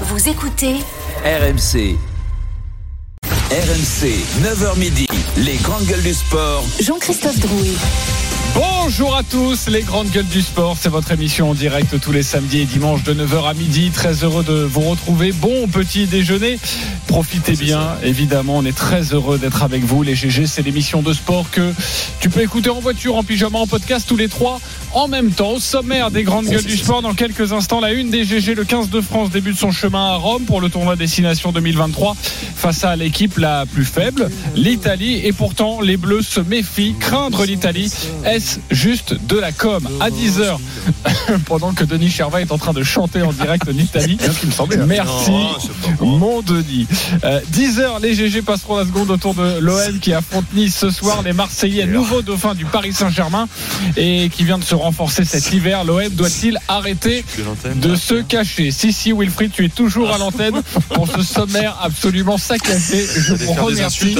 Vous écoutez RMC. RMC, 9h midi, les grandes gueules du sport. Jean-Christophe Drouet. Bonjour à tous, les grandes gueules du sport. C'est votre émission en direct tous les samedis et dimanches de 9h à midi. Très heureux de vous retrouver. Bon petit déjeuner. Profitez bien. Évidemment, on est très heureux d'être avec vous. Les GG, c'est l'émission de sport que tu peux écouter en voiture, en pyjama, en podcast, tous les trois en même temps. Au sommaire des grandes gueules du sport, dans quelques instants, la une des GG, le 15 de France débute son chemin à Rome pour le tournoi Destination 2023 face à l'équipe la plus faible, l'Italie. Et pourtant, les Bleus se méfient. Craindre l'Italie, est-ce juste de la com À 10h, pendant que Denis Cherva est en train de chanter en direct l'Italie. Merci, mon Denis. Euh, 10h, les GG passeront la seconde autour de l'OM qui affronte Nice ce soir. Les Marseillais, nouveau dauphin du Paris Saint-Germain et qui vient de se renforcer cet hiver. L'OM doit-il arrêter de se cacher? Si, si, Wilfried, tu es toujours à l'antenne pour ce sommaire absolument saccagé. Je vous remercie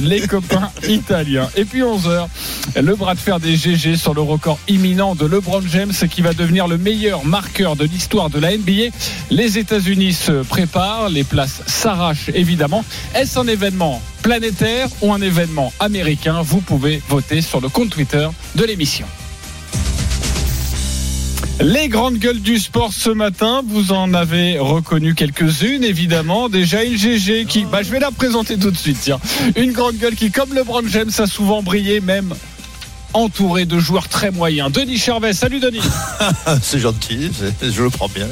les copains italiens. Et puis 11h, le bras de fer des GG sur le record imminent de LeBron James qui va devenir le meilleur marqueur de l'histoire de la NBA. Les États-Unis se préparent, les places s'arrachent évidemment. Est-ce un événement planétaire ou un événement américain? Vous pouvez voter sur le compte Twitter de l'émission. Les grandes gueules du sport ce matin, vous en avez reconnu quelques-unes, évidemment. Déjà une GG qui, bah, je vais la présenter tout de suite, tiens. Une grande gueule qui, comme LeBron James, a souvent brillé, même entouré de joueurs très moyens. Denis Charvet, salut Denis. c'est gentil, je le prends bien.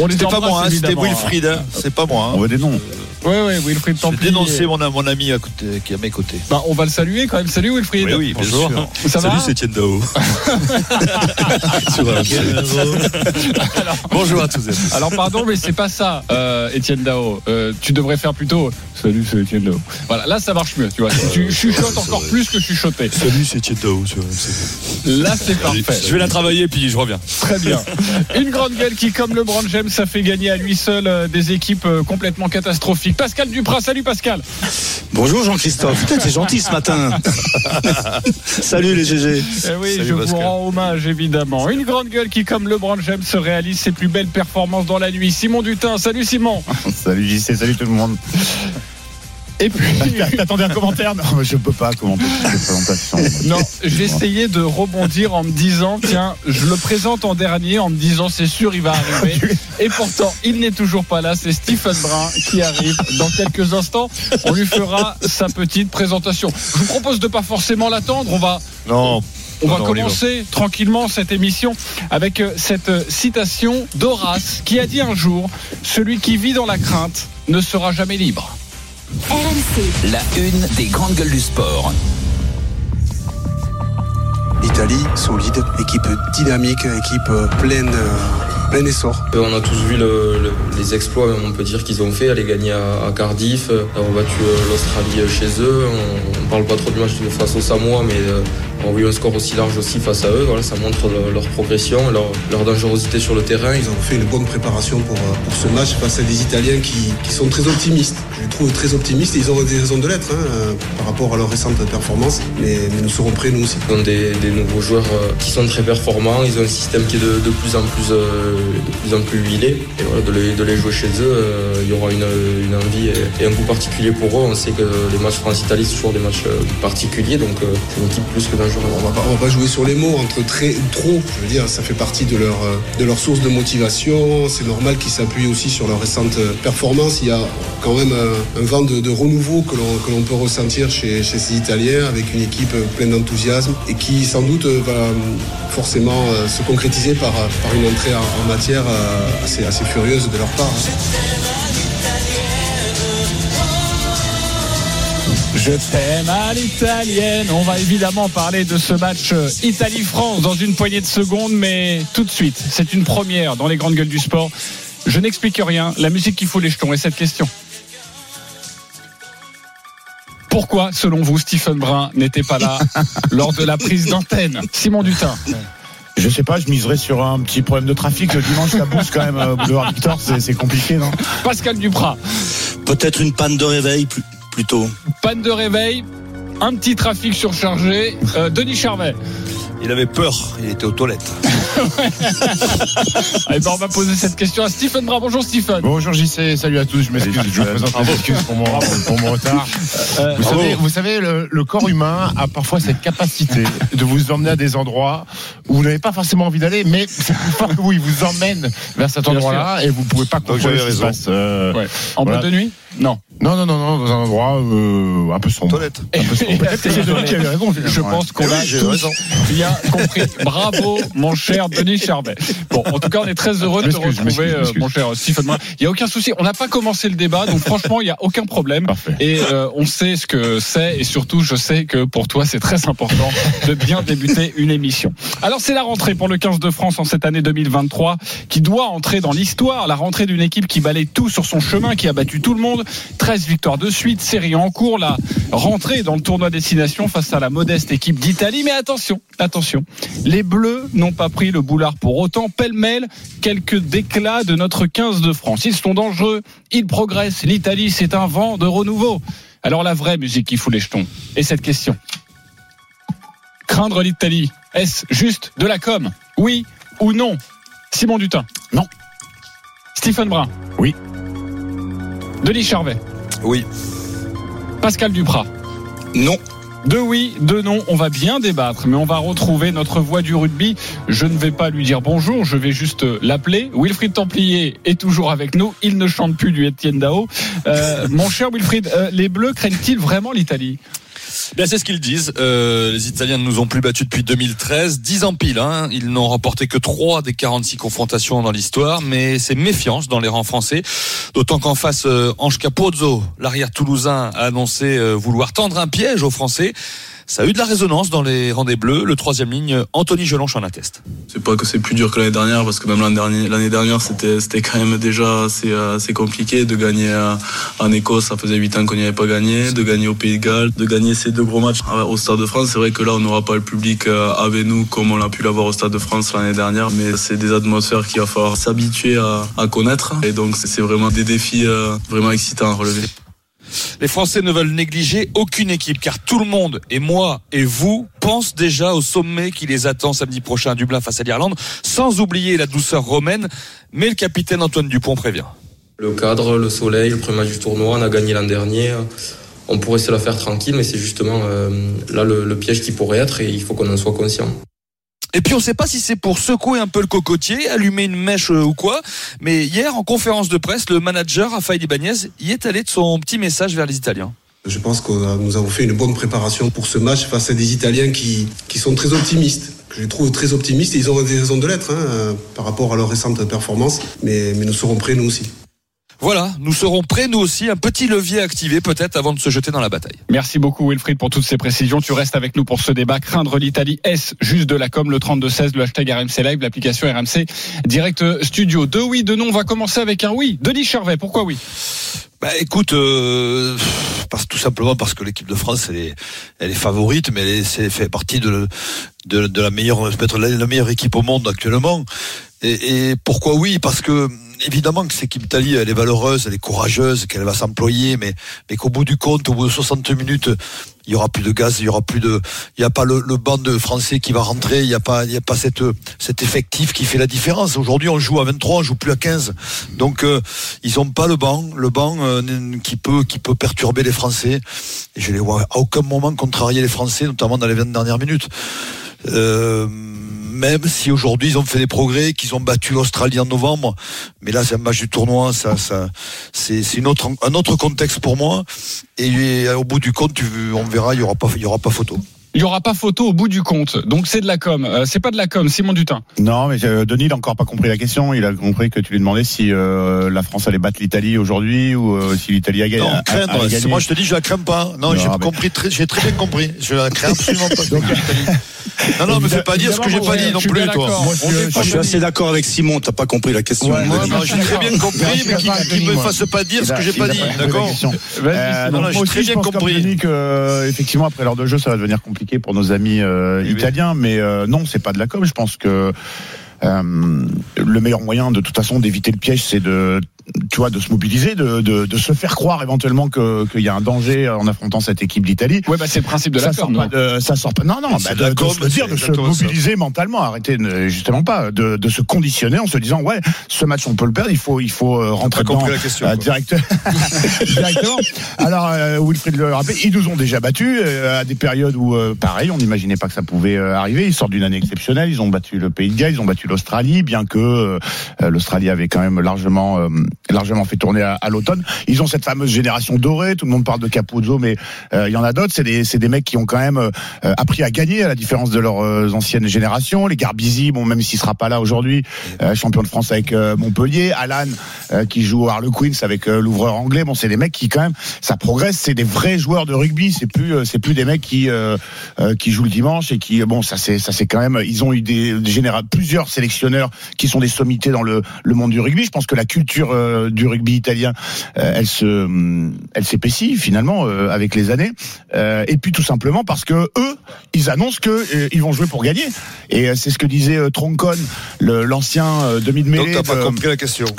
On les C'était pas embrasse, moi, hein, c'était évidemment. Wilfried, hein, c'est pas moi. hein. On veut des noms. Oui, oui, Wilfried J'ai Templier. dénoncé mon, mon ami à côté, qui est à mes côtés. Bah, on va le saluer quand même. Salut Wilfried. Oui, oui, bien Bonjour. sûr. Ça va Salut, c'est Etienne Dao. Bonjour à tous et à tous. Alors pardon, mais c'est pas ça, euh, Étienne Dao. Euh, tu devrais faire plutôt. Salut, c'est Étienne Dao. Voilà, là ça marche mieux. Tu vois, tu chuchotes encore plus que chuchoter. Salut, c'est Etienne Dao. Là c'est parfait. Je vais la travailler puis je reviens. Très bien. Une grande gueule qui, comme LeBron James, ça fait gagner à lui seul euh, des équipes euh, complètement catastrophiques. Pascal Duprat, salut Pascal. Bonjour Jean-Christophe. Putain, t'es gentil ce matin. Salut les GG. Eh oui, Salut, je vous rends hommage évidemment. Une grande gueule qui, comme LeBron James, se réalise ses plus belles performances dans la nuit. Simon Dutin, salut Simon. Salut JC, salut tout le monde. Et puis. T'attendais un commentaire Non, mais je peux pas commenter cette présentation. Non, j'ai essayé de rebondir en me disant, tiens, je le présente en dernier, en me disant, c'est sûr, il va arriver. Et pourtant, il n'est toujours pas là. C'est Stephen Brun qui arrive dans quelques instants. On lui fera sa petite présentation. Je vous propose de pas forcément l'attendre. On va, Non, on Non, va. commencer tranquillement cette émission avec euh, cette euh, citation d'Horace qui a dit un jour, celui qui vit dans la crainte ne sera jamais libre. RMC. La une des grandes gueules du sport. Italie, solide, équipe dynamique, équipe pleine, plein essor. Euh, On a tous vu le- le- les exploits, on peut dire qu'ils ont fait, aller gagner à, à Cardiff, euh, avoir battu euh, l'Australie chez eux. On, on parle pas trop du match face aux Samoa, mais on a eu un score aussi large aussi face à eux. Voilà, ça montre le- leur progression, leur, leur dangerosité sur le terrain. Ils ont fait une bonne préparation pour, euh, pour ce match face à des Italiens qui, qui sont très optimistes. Je les trouve très optimistes et ils ont des raisons de l'être hein, euh, par rapport à leur récente performance. Mais, nous serons prêts nous aussi. Ils ont des, des nouveaux joueurs euh, qui sont très performants. Ils ont un système qui est de, de plus en plus, de plus en plus huilé. Et voilà, de les, de les jouer chez eux, il y aura une, une envie et, et un goût particulier pour eux. On sait que les matchs France-Italie, c'est toujours des matchs particuliers. Donc c'est une équipe plus que dangereuse. On va, pas, va pas jouer sur les mots entre très trop. Je veux dire, ça fait partie de leur, euh, de leur source de motivation. C'est normal qu'ils s'appuient aussi sur leur récente euh, performance. Il y a quand même un vent de, renouveau que l'on, peut ressentir chez, chez ces Italiens avec une équipe pleine d'enthousiasme et qui sans doute euh, va forcément se concrétiser par, par une entrée en, en matière assez, assez furieuse de leur part. Je t'aime à l'italienne. On va évidemment parler de ce match euh, Italie-France dans une poignée de secondes, mais tout de suite, c'est une première dans les grandes gueules du sport. Je n'explique rien. La musique qui fout les jetons et cette question. Pourquoi, selon vous, Stephen Brun n'était pas là lors de la prise d'antenne? Simon Dutin. Je sais pas, je miserais sur un petit problème de trafic le dimanche, ça bouge quand même. euh, Boulevard Victor, c'est c'est compliqué, non? Pascal Duprat. Peut-être une panne de réveil plus- plutôt. Panne de réveil. Un petit trafic surchargé. Euh, Denis Charvet. il avait peur, il était aux toilettes. Eh ben, on va poser cette question à Stephen Bra. Bonjour Stephen. Bonjour JC, salut à tous, je m'excuse, je vous présente mes excuses pour mon, pour mon retard. Euh, Vous savez, vous savez le, le corps humain a parfois cette capacité de vous emmener à des endroits où vous n'avez pas forcément envie d'aller, mais c'est plus fort que vous, il vous emmène vers cet endroit-là et vous pouvez pas contrôler ce qui se passe. euh, ouais. En Voilà. boîte de nuit? Non. Non, non, non, non, dans un endroit euh, un peu sombre. Toilette. Un peu sombre. Peut-être que c'est Denis qui avait raison. Je pense qu'on Oui, a tous raison. bien compris. Bravo, mon cher Denis Charvet. Bon, en tout cas, on est très heureux de te retrouver, euh, mon cher Stephen Brun. Il n'y a aucun souci. On n'a pas commencé le débat, donc franchement, il n'y a aucun problème. Parfait. Et euh, on sait ce que c'est, et surtout, je sais que pour toi, c'est très important de bien débuter une émission. Alors, c'est la rentrée pour le 15 de France en cette année 2023, qui doit entrer dans l'histoire. La rentrée d'une équipe qui balaye tout sur son chemin, qui a battu tout le monde. 13 victoires de suite, série en cours. La rentrée dans le tournoi destination face à la modeste équipe d'Italie. Mais attention, attention. Les Bleus n'ont pas pris le boulard pour autant. Pêle-mêle, quelques déclats de notre 15 de France. Ils sont dangereux, ils progressent. L'Italie, c'est un vent de renouveau. Alors la vraie musique qui fout les jetons. Et cette question. Craindre l'Italie, est-ce juste de la com? Oui ou non? Simon Dutin Non. Stephen Brun Oui. Denis Charvet Oui. Pascal Duprat Non. Deux oui, deux non, on va bien débattre, mais on va retrouver notre voix du rugby. Je ne vais pas lui dire bonjour, je vais juste l'appeler. Wilfried Templier est toujours avec nous, il ne chante plus du Etienne Dao. Euh, mon cher Wilfried, euh, les Bleus craignent-ils vraiment l'Italie? Bien, c'est ce qu'ils disent. Euh, les Italiens ne nous ont plus battus depuis 2013. 10 ans pile. Hein. Ils n'ont remporté que 3 des 46 confrontations dans l'histoire. Mais c'est méfiance dans les rangs français. D'autant qu'en face, euh, Ange Capozzo, l'arrière toulousain, a annoncé euh, vouloir tendre un piège aux Français. Ça a eu de la résonance dans les rangs des Bleus. Le troisième ligne, Anthony Gelonche en atteste. C'est pas que c'est plus dur que l'année dernière, parce que même l'année dernière, c'était, quand même déjà assez, euh, compliqué de gagner euh, en Écosse. Ça faisait 8 ans qu'on n'y avait pas gagné, de gagner au Pays de Galles, de gagner ces deux gros matchs euh, au Stade de France. C'est vrai que là, on n'aura pas le public avec nous comme on a pu l'avoir au Stade de France l'année dernière, mais c'est des atmosphères qu'il va falloir s'habituer à, connaître. Et donc, c'est vraiment des défis vraiment excitants à relever. Les Français ne veulent négliger aucune équipe car tout le monde, et moi et vous, pensent déjà au sommet qui les attend samedi prochain à Dublin face à l'Irlande, sans oublier la douceur romaine. Mais le capitaine Antoine Dupont prévient. Le cadre, le soleil, le premier match du tournoi, on a gagné l'an dernier. On pourrait se la faire tranquille, mais c'est justement euh, là le piège qui pourrait être et il faut qu'on en soit conscient. Et puis on ne sait pas si c'est pour secouer un peu le cocotier, allumer une mèche euh, ou quoi. Mais hier, en conférence de presse, le manager Rafael Ibanez y est allé de son petit message vers les Italiens. Je pense que nous avons fait une bonne préparation pour ce match face à des Italiens qui, qui sont très optimistes. Je les trouve très optimistes et ils ont des raisons de l'être hein, euh, par rapport à leur récente performance. Mais, mais nous serons prêts nous aussi. Voilà, nous serons prêts nous aussi, un petit levier activé peut-être avant de se jeter dans la bataille. Merci beaucoup Wilfried pour toutes ces précisions. Tu restes avec nous pour ce débat. Craindre l'Italie, est juste de la com Le 32-16, le hashtag RMC Live, l'application RMC Direct Studio. Deux oui, deux non. On va commencer avec un oui. Denis Charvet, pourquoi oui? Bah écoute, euh, parce, tout simplement parce que l'équipe de France elle est, elle est favorite, mais elle est, fait partie de, de, de la meilleure, peut-être la, la meilleure équipe au monde actuellement. Et, et pourquoi oui? Parce que évidemment que cette équipe d'Italie, elle est valeureuse, elle est courageuse, qu'elle va s'employer, mais, mais qu'au bout du compte, au bout de 60 minutes, il y aura plus de gaz, il y aura plus de, il n'y a pas le, banc de français qui va rentrer, il n'y a pas, il y a pas cette, cet effectif qui fait la différence. Aujourd'hui, on joue à 23, on joue plus à 15. Donc, euh, ils ont pas le banc, le banc euh, qui peut, qui peut perturber les Français. Et je les vois à aucun moment contrarier les Français, notamment dans les 20 dernières minutes. Euh, même si aujourd'hui ils ont fait des progrès, qu'ils ont battu l'Australie en novembre, mais là c'est un match du tournoi, ça, ça, c'est autre, un autre contexte pour moi. Et au bout du compte, tu, on verra, il y aura pas, il y aura pas photo. Il n'y aura pas photo au bout du compte. Donc c'est de la com. Euh, c'est pas de la com, Simon Dutin. Non, mais euh, Denis, n'a encore pas compris la question. Il a compris que tu lui demandais si euh, la France allait battre l'Italie aujourd'hui ou euh, si l'Italie a, gagné. Non, a- a- craindre. a c'est- gagné. Moi, je te dis, je la crains pas. Non, Non, j'ai mais- compris, très, j'ai très bien compris. Je la crains absolument pas. Donc, non, non, me fais pas dire ce que j'ai pas dit non Je suis plus, toi. je- suis assez d'accord avec Simon, t'as pas compris la question. Non, j'ai très bien compris, mais qu'il me fasse pas dire ce que j'ai pas dit, d'accord Euh, non, j'ai très bien compris. Euh, effectivement, après l'heure de jeu, ça va devenir compliqué pour nos amis euh, italiens. Mais non, c'est pas de la com. Je pense que euh, le meilleur moyen, de toute façon, d'éviter le piège, c'est de tu vois, de se mobiliser, de, de, de se faire croire éventuellement que qu'il y a un danger en affrontant cette équipe d'Italie. Ouais, bah c'est le principe de ça la sort com, pas de, ça sort pas. Non, non, bah, de com, se le dire, de se exactement ça. mobiliser mentalement. Arrêtez, justement pas, de, de se conditionner en se disant ouais, ce match on peut le perdre, il faut il faut euh, rentrer dedans la question, euh, direct- directement. Alors euh, Wilfried le rappelle, ils nous ont déjà battus euh, à des périodes où euh, pareil, on n'imaginait pas que ça pouvait euh, arriver. Ils sortent d'une année exceptionnelle, ils ont battu le Pays de Galles, ils ont battu l'Australie, bien que euh, l'Australie avait quand même largement euh, largement fait tourner à, à l'automne. Ils ont cette fameuse génération dorée. Tout le monde parle de Capuzzo, mais euh, il y en a d'autres. C'est des des mecs qui ont quand même euh, appris à gagner à la différence de leurs euh, anciennes générations. Les Garbizi, bon même s'il sera pas là aujourd'hui, euh, champion de France avec euh, Montpellier. Alan qui joue au Harlequins avec l'ouvreur anglais. Bon, c'est des mecs qui quand même ça progresse. C'est des vrais joueurs de rugby. C'est plus c'est plus des mecs qui qui jouent le dimanche et qui bon ça c'est ça c'est quand même ils ont eu des, des plusieurs sélectionneurs qui sont des sommités dans le le monde du rugby. Je pense que la culture euh, du rugby italien euh, elle se hum, elle s'épaissit finalement euh, avec les années. Euh, et puis tout simplement parce que eux ils annoncent que euh, ils vont jouer pour gagner. Et euh, c'est ce que disait euh, Troncon, l'ancien euh, demi de Donc mêlée. t'as pas compris la question.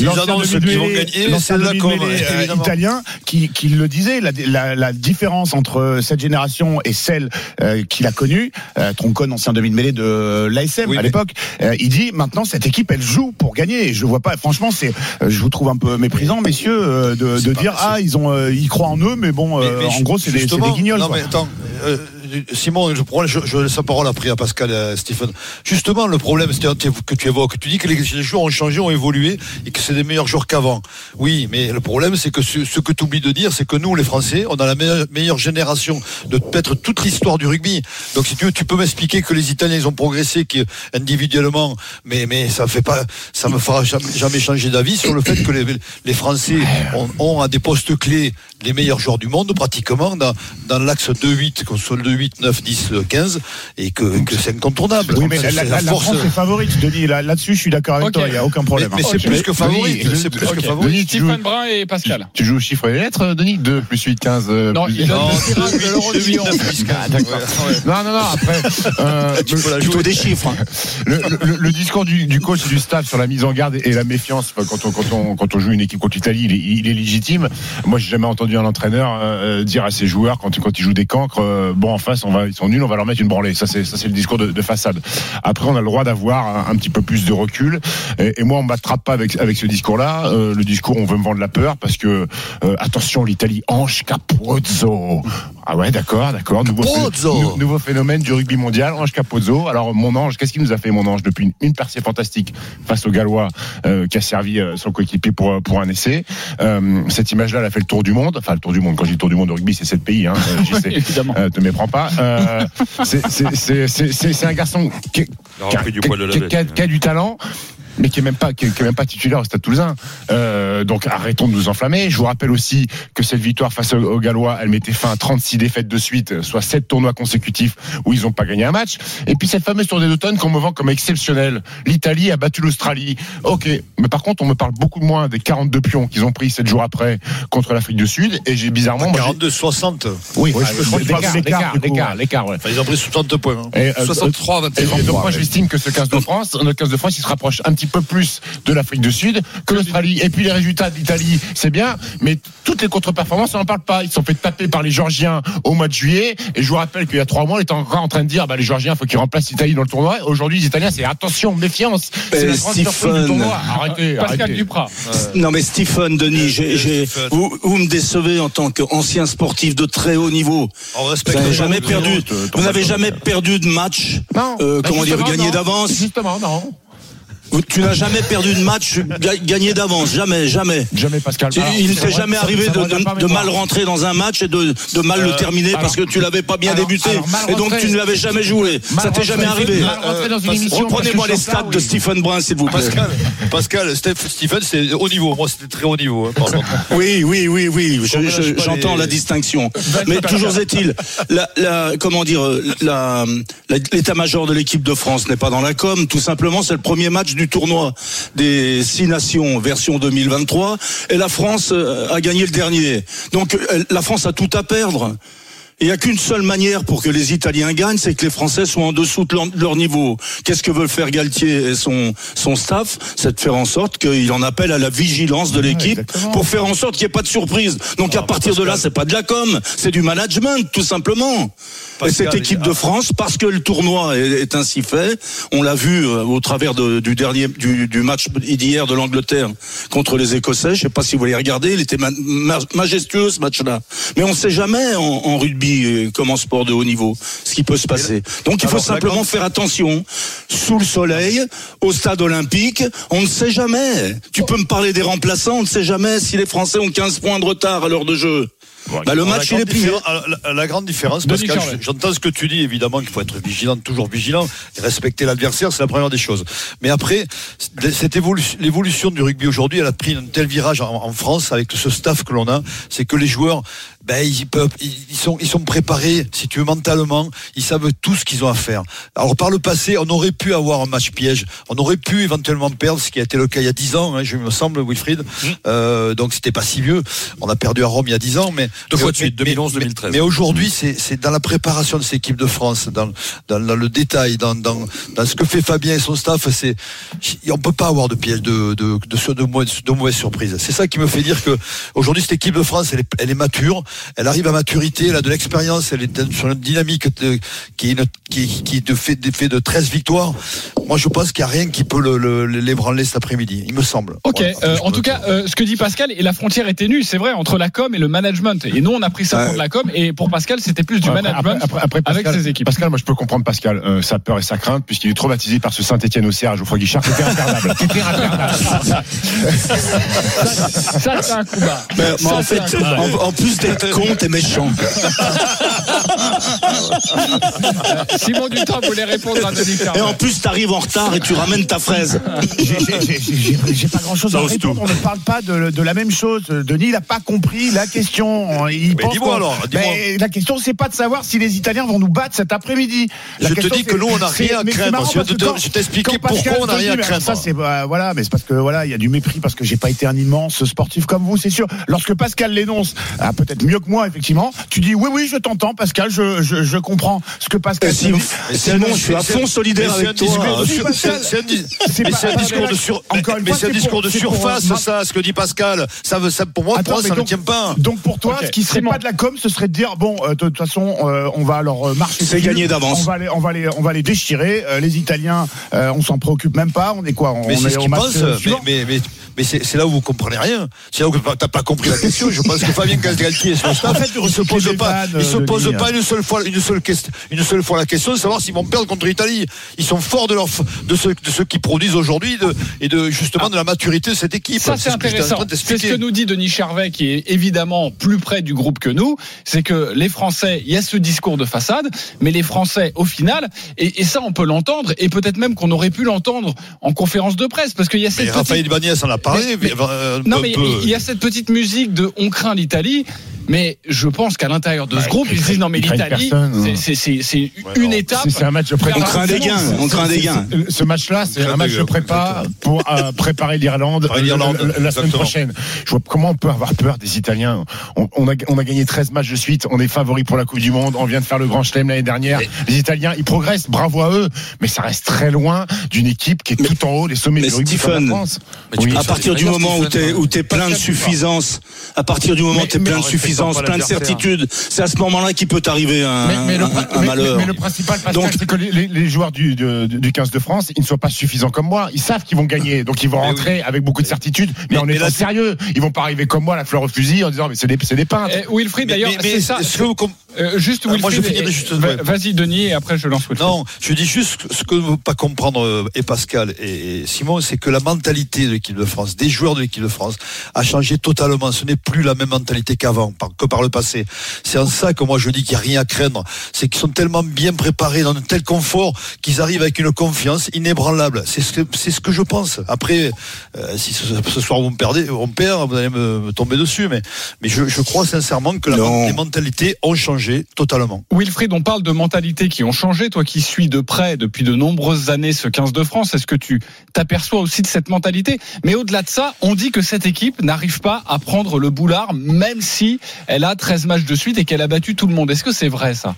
L'ancien annoncent qu'ils vont gagner, l'ancien euh, italien qui, qui le disait, la, la, la différence entre cette génération et celle euh, qu'il a connue, euh, Troncon, ancien demi de mêlée de l'ASM Oui, à mais- l'époque, euh, il dit maintenant cette équipe elle joue pour gagner. Et je vois pas, franchement, c'est, euh, je vous trouve un peu méprisant, messieurs, euh, de, de dire ah ils ont, euh, ils croient en eux, mais bon, Mais- mais en gros c'est des, guignols. Non, quoi. mais attends, euh, Simon, je, prends, je, je laisse la parole après à Pascal et à Stephen. Justement, le problème c'est que tu évoques, tu dis que les, les joueurs ont changé, ont évolué et que c'est des meilleurs joueurs qu'avant. Oui, mais le problème c'est que ce, ce que tu oublies de dire, c'est que nous, les Français, on a la meilleure, meilleure génération de peut-être toute l'histoire du rugby. Donc si tu veux, tu peux m'expliquer que les Italiens ils ont progressé qui, individuellement, mais mais ça fait pas, ça me fera jamais, jamais changer d'avis sur le fait que les, les Français ont, ont à des postes clés les meilleurs joueurs du monde pratiquement dans, dans l'axe 2-8, qu'on soit le 2-8, 9, 10, 15, et que, que c'est incontournable. Oui, mais la, c'est la- la force. France est favorite, Denis. Là- Là-dessus, je suis d'accord avec toi. Il y a aucun problème. Mais- mais c'est plus que favori, Denis, c'est plus que Ok. favori. Denis, tu joues, Stephen Brun et Pascal. Tu joues au chiffre et les lettres, Denis? 2 plus 8, 15. euh, Non, plus- il donne Non, le tirage de l'euro du million. Ah, non, non, non, après. euh, Tu peux la Plutôt jouer. des chiffres. hein. le, le- le discours du, du coach et du staff sur la mise en garde et la méfiance enfin, quand on, quand on, quand on joue une équipe contre l'Italie, il, est- il est légitime. Moi, j'ai jamais entendu un entraîneur euh, dire à ses joueurs quand, ils jouent des cancres, euh, bon en face, on va, ils sont nuls, on va leur mettre une branlée. Ça, c'est ça, c'est le discours de, de façade. Après, on a le droit d'avoir un, petit peu plus de recul. Et, et moi, on m'attrape pas avec avec ce discours-là. Euh, le discours, on veut me vendre la peur parce que euh, attention, l'Italie, Ange Capozzo. Ah ouais, d'accord, d'accord. Nouveau, nou- nouveau phénomène du rugby mondial, Ange Capozzo. Alors mon ange, qu'est-ce qu'il nous a fait mon ange depuis une, une percée fantastique face au Gallois euh, qui a servi euh, son coéquipier pour pour un essai. Euh, cette image-là, elle a fait le tour du monde. Enfin le tour du monde. Quand je dis le tour du monde de rugby, c'est sept pays. Hein, euh, j'y sais. Évidemment. Euh, te méprends pas. Euh, c'est- c'est- c'est c'est- c'est- c'est un garçon qui, a qui a, a- qui a du talent. Mais qui est même pas, qui est, qui est même pas titulaire au Stade Toulousain. Euh, donc arrêtons de nous enflammer. Je vous rappelle aussi que cette victoire face aux, Gallois, elle mettait fin à 36 défaites de suite, soit 7 tournois consécutifs où ils n'ont pas gagné un match. Et puis cette fameuse tournée d'automne qu'on me vend comme exceptionnelle. L'Italie a battu l'Australie. Ok, mais par contre on me parle beaucoup moins des 42 pions qu'ils ont pris 7 jours après contre l'Afrique du Sud. Et j'ai bizarrement, moi, j'ai- 42, 60. oui, je crois que tu parles l'écart, l'écart, ouais. Enfin, ils ont pris 60 points. hein. Et, euh, 63, et 21. donc moi j'estime que ce 15 de France, notre 15 de France, il se rapproche un petit peu plus de l'Afrique du Sud que l'Australie. Et puis les résultats de l'Italie, c'est bien, mais toutes les contre-performances, on n'en parle pas. Ils se sont fait taper par les Georgiens au mois de juillet. Et je vous rappelle qu'il y a trois mois, on était encore en train de dire, bah, les Georgiens, faut qu'ils remplacent l'Italie dans le tournoi. Aujourd'hui, les Italiens, c'est attention, méfiance. C'est Eh, la grande Stephen. du tournoi. Arrêtez, Pascal arrêtez. Duprat. Non mais Stephen, Denis, j'ai- j'ai- Stephen. vous, vous me décevez en tant qu'ancien sportif de très haut niveau. On Vous respecte n'avez jamais perdu, euh, vous n'avez jamais perdu de match. Non. Euh, Bah, comment dire, gagné d'avance. Justement, non. Tu n'as jamais perdu de match ga- gagné d'avance, jamais, jamais. Jamais Pascal. Alors, il ne t'est jamais ça- arrivé ça de, mal rentrer dans un match et de, de mal le terminer alors- parce que tu l'avais pas bien alors- débuté et donc tu ne l'avais jamais joué. Ça t'est jamais arrivé. émission Reprenez-moi les stats de. Stephen Brun, s'il vous plaît. Pascal, Pascal, Steph, Stephen, c'est haut niveau. Moi, c'était très haut niveau. hein. Oui, oui, oui, oui. je- je- J'entends les- la distinction. Mais toujours est-il, la, la- comment dire, la- la- l'état-major de l'équipe de France n'est pas dans la com. Tout simplement, c'est le premier match du tournoi des six nations version 2023, et la France euh, a gagné le dernier. Donc, euh, la France a tout à perdre. Il n'y a qu'une seule manière pour que les Italiens gagnent, c'est que les Français soient en dessous de leur, de leur niveau. Qu'est-ce que veulent faire Galtier et son, son staff? C'est de faire en sorte qu'il en appelle à la vigilance de l'équipe pour faire en sorte qu'il n'y ait pas de surprise. Donc à partir de là, c'est pas de la com, c'est du management, tout simplement. Et cette équipe de France, parce que le tournoi est, est ainsi fait, on l'a vu euh, au travers de- du dernier du, du match d'hier de l'Angleterre contre les Écossais. Je sais pas si vous l'avez regardé, il était ma- majestueux ce match-là. Mais on ne sait jamais en, en rugby euh, comme en sport de haut niveau ce qui peut se passer. Donc il faut simplement faire attention. Sous le soleil, au stade olympique, on ne sait jamais. Tu peux me parler des remplaçants, on ne sait jamais si les Français ont 15 points de retard à l'heure de jeu. Bah, le match, il est différen- alors, la, la grande différence, Pascal, Charvet. j'entends ce que tu dis, évidemment qu'il faut être vigilant, toujours vigilant, et respecter l'adversaire, c'est la première des choses. Mais après, cette évolution, l'évolution du rugby aujourd'hui, elle a pris un tel virage en, en France avec ce staff que l'on a, c'est que les joueurs, ben, ils peuvent, ils ils sont, ils sont préparés, si tu veux, mentalement, ils savent tout ce qu'ils ont à faire. Alors, par le passé, on aurait pu avoir un match piège, on aurait pu éventuellement perdre, ce qui a été le cas il y a 10 ans, hein, je me semble, Wilfried, euh, donc c'était pas si vieux, on a perdu à Rome il y a 10 ans, mais Deux fois de mais- suite, 2011, 2013. mais aujourd'hui, c'est c'est dans la préparation de cette équipe de France, dans, dans, dans le détail, dans, dans, dans ce que fait Fabien et son staff. C'est on peut pas avoir de piège de de de, de, de, mauvaises, de surprises. C'est ça qui me fait dire que aujourd'hui cette équipe de France, elle est, elle est mature, elle arrive à maturité, elle a de l'expérience, elle est sur une dynamique de- qui est une- qui qui de fait de fait de 13 victoires. Moi, je pense qu'il y a rien qui peut le, le- l'ébranler cet après-midi. Il me semble. Ok, Voilà. euh, en tout cas, euh, ce que dit Pascal, et la frontière est ténue, c'est vrai, entre la com et le management. Et nous, on a pris ça pour de la com, et pour Pascal, c'était plus du Après- management après- après, avec Pascal, ses équipes. Pascal, moi je peux comprendre Pascal, euh, sa peur et sa crainte, puisqu'il est traumatisé par ce Saint-Etienne au CR, Geoffroy Guichard, c'était imperdable. C'était imperdable. Ça, c'est un coup bas. Mais, mais Ça, en c'est fait, un coup bas. en, en plus d'être con, t'es méchant. Simon Dutin voulait répondre à Denis Et en plus, t'arrives en retard et tu ramènes ta fraise. J'ai- pas grand chose à Ça répondre. tout. On ne parle pas de, de la même chose. Denis, il n'a pas compris la question. Il pense dis-moi alors, dis-moi. Mais la question, c'est pas de savoir si les Italiens vont nous battre cet après-midi. Je te question, dis que nous, on n'a rien à mais craindre. Je vais te- t'expliquer pourquoi on n'a te rien à mais craindre. Ça, c'est bah, voilà, mais c'est parce que voilà, il y a du mépris parce que j'ai pas été un immense sportif comme vous, c'est sûr. Lorsque Pascal l'énonce, ah, peut-être mieux que moi, effectivement, tu dis oui, oui, je t'entends, Pascal, je, je, je comprends ce que Pascal te dit. Mais c'est Simon, un- je suis à c'est- fond solidaire mais c'est avec un toi. discours de c'est- un dis- mais attends, discours mais de sur- mais c'est un discours surface, ça, ce que dit Pascal. Ça veut, ça, pour moi, pour mais ça ne tient pas. Donc pour toi, Ce qui serait Simon. pas de la com, ce serait de dire bon, euh, de toute façon, euh, on va leur marcher. C'est gagné d'avance. On va les, on va les, on va les déchirer. Euh, les Italiens, euh, on s'en préoccupe même pas. On est quoi On Mais c'est est ce match, pense. Mais, mais, mais, mais c'est c'est là où vous comprenez rien. C'est là où t'as pas compris la question. Je pense que Fabien Galtier et son staff, Arrête de ils se des pas, ils se posent Denis. pas une seule fois, une seule question, une seule fois la question de savoir s'ils vont perdre contre l'Italie. Ils sont forts de leur, de ce, de ce qu'ils produisent aujourd'hui de- et de justement de la maturité de cette équipe. Ça, c'est ce en intéressant. C'est ce que nous dit Denis Charvet, qui est évidemment plus près du groupe que nous. C'est que les Français, il y a ce discours de façade, mais les Français, au final, et, et ça, on peut l'entendre, et peut-être même qu'on aurait pu l'entendre en conférence de presse, parce qu'il y a cette Mais Raphaël petite... Ibanez en a parlé. Mais- mais, euh, Non, mais il y a cette petite musique de on craint l'Italie. Mais je pense qu'à l'intérieur de ce Bah, groupe, ils ils se disent non, mais l'Italie, personne, hein. c'est- une étape. C'est un match de prépa. On craint des gains. On craint des gains. Ce match-là, c'est un match de prépa pour euh, préparer l'Irlande la, semaine prochaine. Je vois comment on peut avoir peur des Italiens. On, a, on a gagné 13 matchs de suite. On est favori pour la Coupe du Monde. On vient de faire le Grand Chelem l'année dernière. Les Italiens, ils progressent. Bravo à eux. Mais ça reste très loin d'une équipe qui est tout en haut des sommets du rugby Stephen, France. À partir du moment où t'es où t'es plein de suffisance, à partir du moment où t'es plein de suffisance, plein de c'est à ce moment-là qu'il peut t'arriver un, Mais, mais le, un- un mais- malheur. mais le principal, c'est que les, joueurs du, du 15 de France, ils ne soient pas suffisants comme moi. Ils savent qu'ils vont gagner, donc ils vont rentrer avec beaucoup de certitude, mais, Mais- en mais étant là, sérieux. Ils vont pas arriver comme moi, la fleur au fusil, en disant mais c'est des, c'est des peintres. Eh, Wilfried, d'ailleurs, c'est ça. que vous Euh, juste Ah, moi, je Wilfried, finirai et- juste- va- ouais. Vas-y, Denis, et après je lance Wilfried. Non, je dis juste ce que ne veut pas comprendre euh, et Pascal et, Simon, c'est que la mentalité de l'équipe de France, des joueurs de l'équipe de France, a changé totalement. Ce n'est plus la même mentalité qu'avant, que par le passé. C'est en ça que moi je dis qu'il n'y a rien à craindre. C'est qu'ils sont tellement bien préparés dans un tel confort qu'ils arrivent avec une confiance inébranlable. C'est ce que c'est ce que je pense. Après, euh, si ce, ce soir vous me perdez, on perd, vous allez me, me tomber dessus, mais mais je, je crois sincèrement que la, les mentalités ont changé. Changé totalement. Wilfried, on parle de mentalités qui ont changé. Toi qui suis de près depuis de nombreuses années ce 15 de France, est-ce que tu t'aperçois aussi de cette mentalité? Mais au-delà de ça, on dit que cette équipe n'arrive pas à prendre le boulard, même si elle a 13 matchs de suite et qu'elle a battu tout le monde. Est-ce que c'est vrai ça?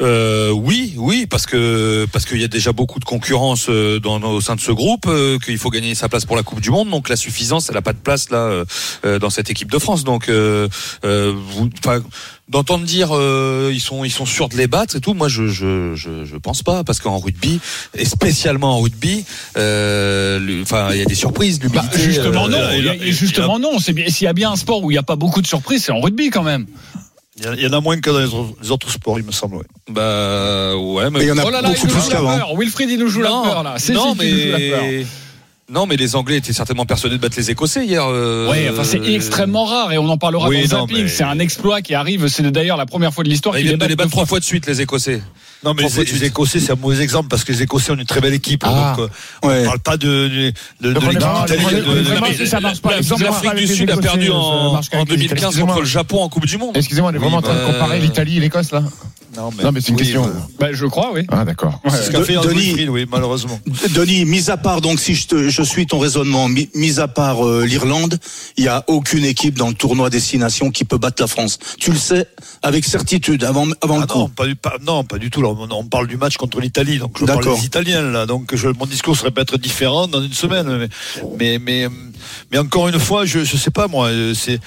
Euh, oui, oui, parce que parce qu'il y a déjà beaucoup de concurrence euh, dans, au sein de ce groupe, euh, qu'il faut gagner sa place pour la Coupe du Monde, donc la suffisance, elle n'a pas de place là euh, dans cette équipe de France. Donc, euh, euh, vous- d'entendre dire euh, ils sont ils sont sûrs de les battre et tout, moi je je je, je pense pas, parce qu'en rugby et spécialement en rugby, euh, enfin il y a des surprises, Bah. Justement euh, non. justement non. C'est bien. S'il y a bien un sport où il n'y a pas beaucoup de surprises, c'est en rugby quand même. Il y en a- moins que dans les autres, sports, il me semble. ouais. Bah ouais, mais il y en a oh là beaucoup plus joue la qu'avant. peur. Wilfried, il nous joue non, la peur là. C'est non, Gilles qui nous joue la peur. mais non, mais les Anglais étaient certainement persuadés de battre les Écossais hier. euh, Oui, enfin c'est extrêmement rare et on en parlera Oui, dans non, Zapping. mais- C'est un exploit qui arrive. C'est d'ailleurs la première fois de l'histoire Ils qu'il viennent de les battent battre trois fois de suite, les Écossais. Non, mais les. Écossais, c'est un mauvais exemple parce que les Écossais ont une très belle équipe. Ah. Donc, euh, Ouais. on parle pas de, l'équipe d'Italie. L'Afrique du Sud a perdu en, en qu'avec les 2015 Excusez-moi. contre le Japon en Coupe du Monde. Excusez-moi, on est vraiment en train de bah, comparer l'Italie et l'Écosse là Non, mais, c'est une oui, question. euh, Bah, je crois, oui. Ah, d'accord. Ce qu'a fait Denis. Wilfried, oui, malheureusement. Denis, mis à part, donc si je, te- je suis ton raisonnement, mis, mis à part euh, l'Irlande, il n'y a aucune équipe dans le tournoi Destination qui peut battre la France. Tu le sais avec certitude avant, avant Ah le non, pas du, pas, non, pas du tout. Là, on, on parle du match contre l'Italie, donc je parle D'accord. des Italiens là. Donc je, mon discours serait peut-être différent dans une semaine, mais mais mais, mais encore une fois, je je sais pas moi. euh, C'est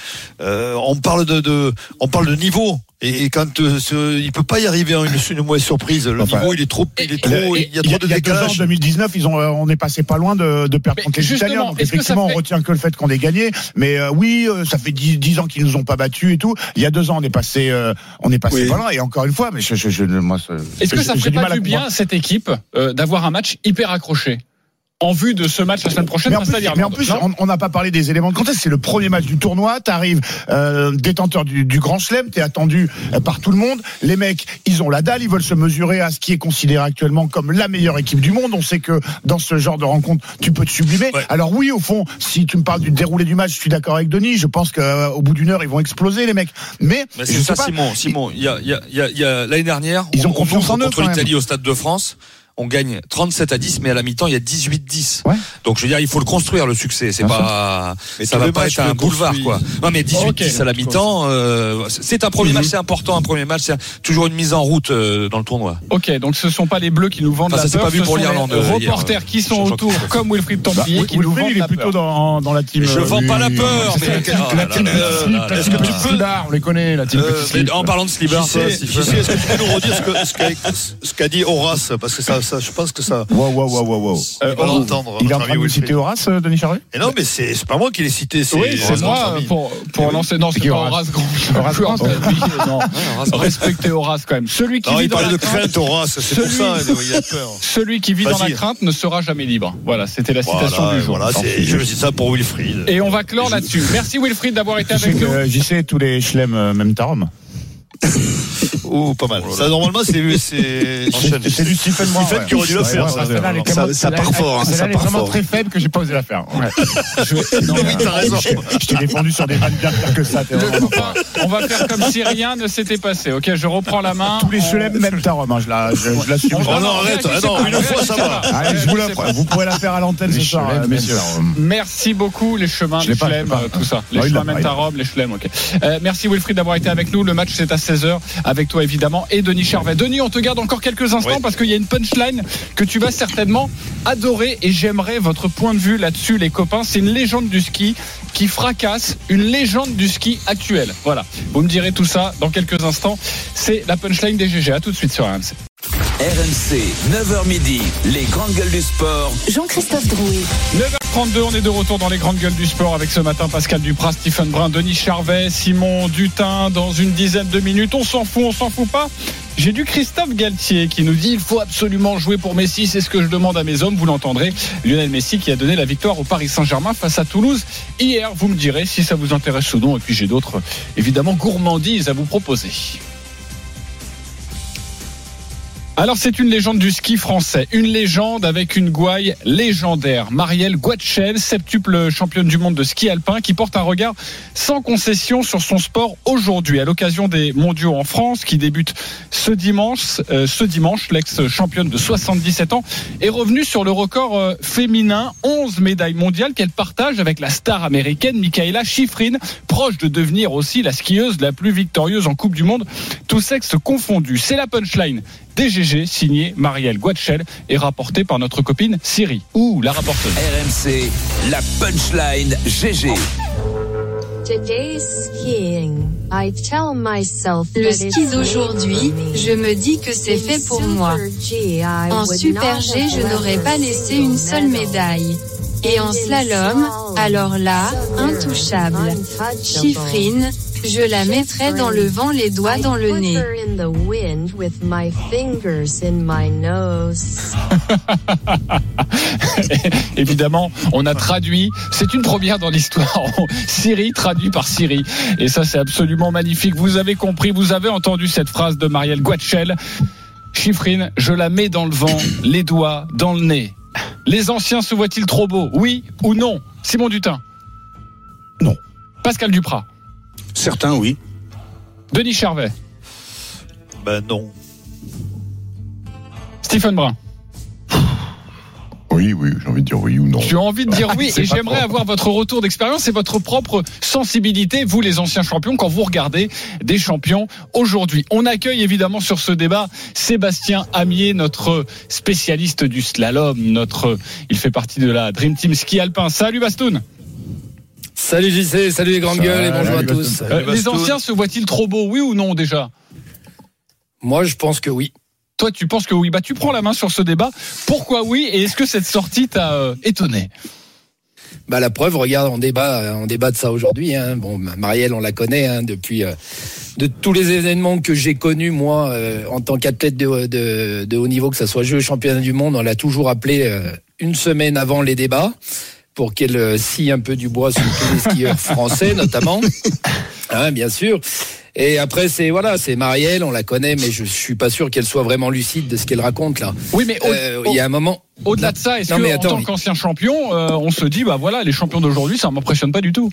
euh, on parle de, de on parle de niveau. Et, et quand euh, ce, il peut pas y arriver en une, une mauvaise surprise, le Enfin, niveau il est trop, il est trop, il y a trop de il y a deux ans, en décalage. 2019, ils ont, euh, on est passé pas loin de, de perdre Mais contre les Italiens. Donc effectivement, fait- on retient que le fait qu'on ait gagné. Mais euh, oui, euh, ça fait dix, dix ans qu'ils nous ont pas battus et tout. Il y a deux ans, on est passé, euh, on est passé Oui. pas loin. Et encore une fois, mais je, je, je- moi, Est-ce que ça ferait pas du bien à comprendre. cette équipe euh, d'avoir un match hyper accroché? En vue de ce match la semaine prochaine Mais en plus, mais en plus, on- n'a pas parlé des éléments de contexte. C'est le premier match du tournoi. T'arrives euh, détenteur du, du Grand Chelem. T'es attendu euh, par tout le monde. Les mecs, ils ont la dalle. Ils veulent se mesurer à ce qui est considéré actuellement comme la meilleure équipe du monde. On sait que dans ce genre de rencontre, tu peux te sublimer. Ouais. Alors oui, au fond, si tu me parles du déroulé du match, je suis d'accord avec Denis. Je pense qu'au bout d'une heure, ils vont exploser les mecs. Mais, Mais je c'est ça, pas, Simon. Simon, il y a, il y a, il y a, il y a- l'année dernière, Ils ont on, on confiance en eux, contre l'Italie au Stade de France. On gagne 37 à 10, mais à la mi-temps, il y a 18-10. Ouais. Donc, je veux dire, il faut le construire, le succès. C'est pas, Mais ça va pas être un le boulevard, quoi. Non, mais 18-10 Ok. à la mi-temps, euh, c'est un premier Mhm. match, c'est important, un premier match, c'est toujours une mise en route euh, dans le tournoi. Ok, donc ce sont pas les Bleus qui nous vendent Enfin, la ça s'est peur, pas vu ce pour sont les euh, hier, reporters euh, qui sont autour, comme Wilfried bah, Templier, qui nous vendent il est plutôt dans, dans la team. Je euh, vends pas la peur, C'est mais la team, Ah, Petit là. Slibard, on les connaît, la team Euh, en parlant de Slibar, est-ce que tu peux nous redire ce que- ce qu'a ce qu'a dit Horace Parce que ça, ça, je pense que ça. Wow, wow, wow, wow, wow. il va l'entendre. Il est en train de citer Horace, euh, Denis Charvet? Et non, mais c'est pas moi qui l'ai cité. Oui, c'est moi pour, pour Oui. lancer. Non, c'est Horace Grand. Respectez Horace quand même. Celui qui Non, vit il dans la de crainte, crainte, Horace. C'est pour Celui- ça, il a peur. celui qui vit dans la crainte ne sera jamais libre. Voilà, c'était la citation du jour. voilà, je dis ça pour Wilfried. Et on va clore là-dessus. Merci Wilfried d'avoir été avec nous. j'y sais tous les chelem euh, même tarom. Oh, pas mal. Ça, normalement, c'est c'est du Stephen Moore. Stephen qui aurait dû le faire, ça. part fort, hein, ça part vraiment fort. très faible que j'ai pas osé la faire. Ouais. Non, Oui, t'as raison. Je t'ai défendu sur des vannes bien pires que ça. on va faire comme si rien ne s'était passé. Ok, je reprends la main. Tous les chelem même tarom, hein, je la- je- je l'assume. Oh non, arrête, ah non, une fois, ça va. Allez, je vous la. Vous pourrez la faire à l'antenne ce soir, euh, messieurs. Merci beaucoup les chemins, les pas. euh, tout ça. Les Ah, chemins mènent à. Rome, les chelem, ok. Euh, merci Wilfried d'avoir été avec nous. Le match c'est à 16h avec toi évidemment et Denis Charvet. Denis, on te garde encore quelques instants Oui. parce qu'il y a une punchline que tu vas certainement adorer et j'aimerais votre point de vue là-dessus les copains. C'est une légende du ski qui fracasse une légende du ski actuelle. Voilà. Vous me direz tout ça dans quelques instants. C'est la punchline des GG. À tout de suite sur RMC. RMC, 9h midi, les grandes gueules du sport. Jean-Christophe Drouet. 9h32, on est de retour dans les grandes gueules du sport avec ce matin Pascal Duprat, Stephen Brun, Denis Charvet, Simon Dutin dans une dizaine de minutes. On s'en fout, on s'en fout pas. J'ai du Christophe Galtier qui nous dit il faut absolument jouer pour Messi, c'est ce que je demande à mes hommes, vous l'entendrez. Lionel Messi qui a donné la victoire au Paris Saint-Germain face à Toulouse hier. Vous me direz si ça vous intéresse ou non. Et puis j'ai d'autres, évidemment, gourmandises à vous proposer. Alors c'est une légende du ski français, une légende avec une gouaille légendaire. Marielle Guatchel, septuple championne du monde de ski alpin, qui porte un regard sans concession sur son sport aujourd'hui. À l'occasion des mondiaux en France, qui débutent ce dimanche, euh, ce dimanche, l'ex-championne de 77 ans est revenue sur le record euh, féminin, 11 médailles mondiales qu'elle partage avec la star américaine Michaela Schifrin, proche de devenir aussi la skieuse la plus victorieuse en Coupe du Monde, tous sexes confondus. C'est la punchline DGG signée Marielle Guatchel et rapportée par notre copine Siri. Ouh, la rapporteuse. RMC, la punchline GG. Today's skiing. I tell myself Le ski d'aujourd'hui, je me dis que c'est fait pour moi. En super G, je n'aurais pas laissé une seule médaille. Et en slalom, alors là, intouchable. Chiffrine, je la mettrais dans le vent les doigts dans le nez. in the wind with my fingers in my nose. Évidemment, on a traduit. C'est une première dans l'histoire. Siri traduit par Siri. Et ça, c'est absolument magnifique. Vous avez compris, vous avez entendu cette phrase de Marielle Guatchel. Chiffrine, je la mets dans le vent, les doigts dans le nez. Les anciens se voient-ils trop beaux? Oui ou non? Simon Dutin? Non. Pascal Duprat? Certains, oui. Denis Charvet? Ben non. Stephen Brun? Oui, oui, j'ai envie de dire oui ou non. As envie de dire oui C'est et j'aimerais avoir votre retour d'expérience et votre propre sensibilité, vous les anciens champions, quand vous regardez des champions aujourd'hui. On accueille évidemment sur ce débat Sébastien Amier, notre spécialiste du slalom, notre, il fait partie de la Dream Team Ski Alpin. Salut Bastoun Salut JC, salut les grandes gueules et bonjour à Bastoun. tous. Euh, Les anciens se voient-ils trop beaux, oui ou non déjà? Moi je pense que oui. Toi tu penses que oui, bah tu prends la main sur ce débat. Pourquoi oui et est-ce que cette sortie t'a euh, étonné? Bah la preuve, regarde, on débat, on débat de ça aujourd'hui. Hein. Bon, Marielle, on la connaît hein, depuis euh, de tous les événements que j'ai connus moi euh, en tant qu'athlète de, de, de haut niveau, que ça soit Jeux championnat du monde, on l'a toujours appelé euh, une semaine avant les débats pour qu'elle scie un peu du bois sur tous les skieurs français notamment, hein, bien sûr. Et après c'est voilà, c'est Marielle, on la connaît, mais je suis pas sûr qu'elle soit vraiment lucide de ce qu'elle raconte là. Oui, mais Euh, il y a un moment. Au-delà de ça, est-ce Non, que mais en attends, tant mais- qu'ancien champion, euh, on se dit bah voilà, les champions d'aujourd'hui, ça m'impressionne pas du tout.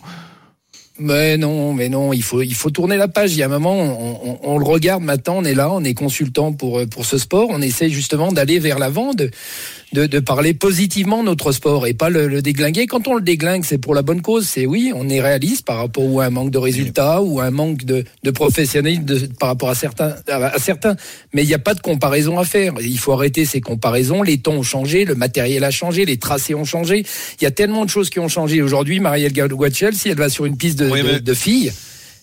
Mais non, mais non, il faut il faut tourner la page. Il y a un moment, on, on- on le regarde maintenant, on est là, on est consultant pour euh, pour ce sport, on essaie justement d'aller vers l'avant, de, de de parler positivement de notre sport et pas le, le déglinguer. Quand on le déglingue, c'est pour la bonne cause. C'est oui, on est réaliste par rapport ou à un manque de résultats ou à un manque de de professionnalisme de- par rapport à certains à, certains. Mais il n'y a pas de comparaison à faire. Il faut arrêter ces comparaisons. Les temps ont changé, le matériel a changé, les tracés ont changé. Il y a tellement de choses qui ont changé aujourd'hui. Marielle Guatchel, si elle va sur une piste de, Oui, de- mais- de filles,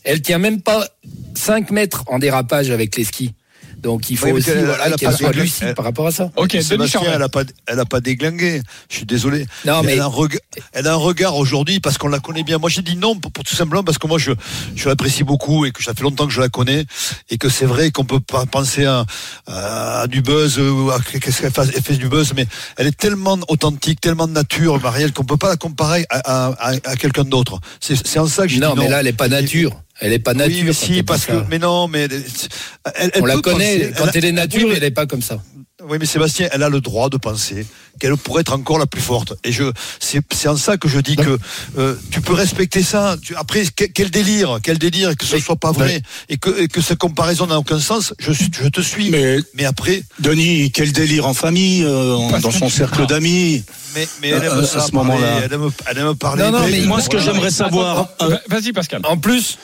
elle tient même pas 5 mètres en dérapage avec les skis. Donc il faut Oui, aussi elle- voilà, qu'elle pas soit lucide Elle- par rapport à ça. Ok, Denis elle a pas, elle a pas déglingué. Je suis désolé. Non, mais- elle, a un regard, elle a un regard aujourd'hui parce qu'on la connaît bien. Moi, j'ai dit non pour, pour tout simplement parce que moi, je, je l'apprécie beaucoup et que ça fait longtemps que je la connais et que c'est vrai qu'on peut pas penser à, à du buzz ou à qu'est-ce qu'elle fait, fait du buzz, mais elle est tellement authentique, tellement de nature, Marielle, qu'on peut pas la comparer à, à, à, à quelqu'un d'autre. C'est, en ça que j'ai Non, dit non. mais là, elle est pas nature. Elle est pas nature. Oui, mais si, parce que, mais non, mais elle, elle on la connaît. penser. quand elle est nature, oui, mais- elle est pas comme ça. Oui, mais Sébastien, elle a le droit de penser qu'elle pourrait être encore la plus forte. Et je, c'est, c'est en ça que je dis que euh, tu peux respecter ça. Tu- après, que- quel délire, quel délire, et que ce soit pas vrai, et que, et que cette comparaison n'a aucun sens. Je, je te suis. Mais, Mais après, Denis, quel délire en famille, euh, dans son cercle d'amis. mais, mais elle aime Euh, à ça ce moment-là. Elle aime, elle aime parler. Non, non, Mais moi, ce que j'aimerais savoir, euh, Va- Vas-y Pascal. En plus,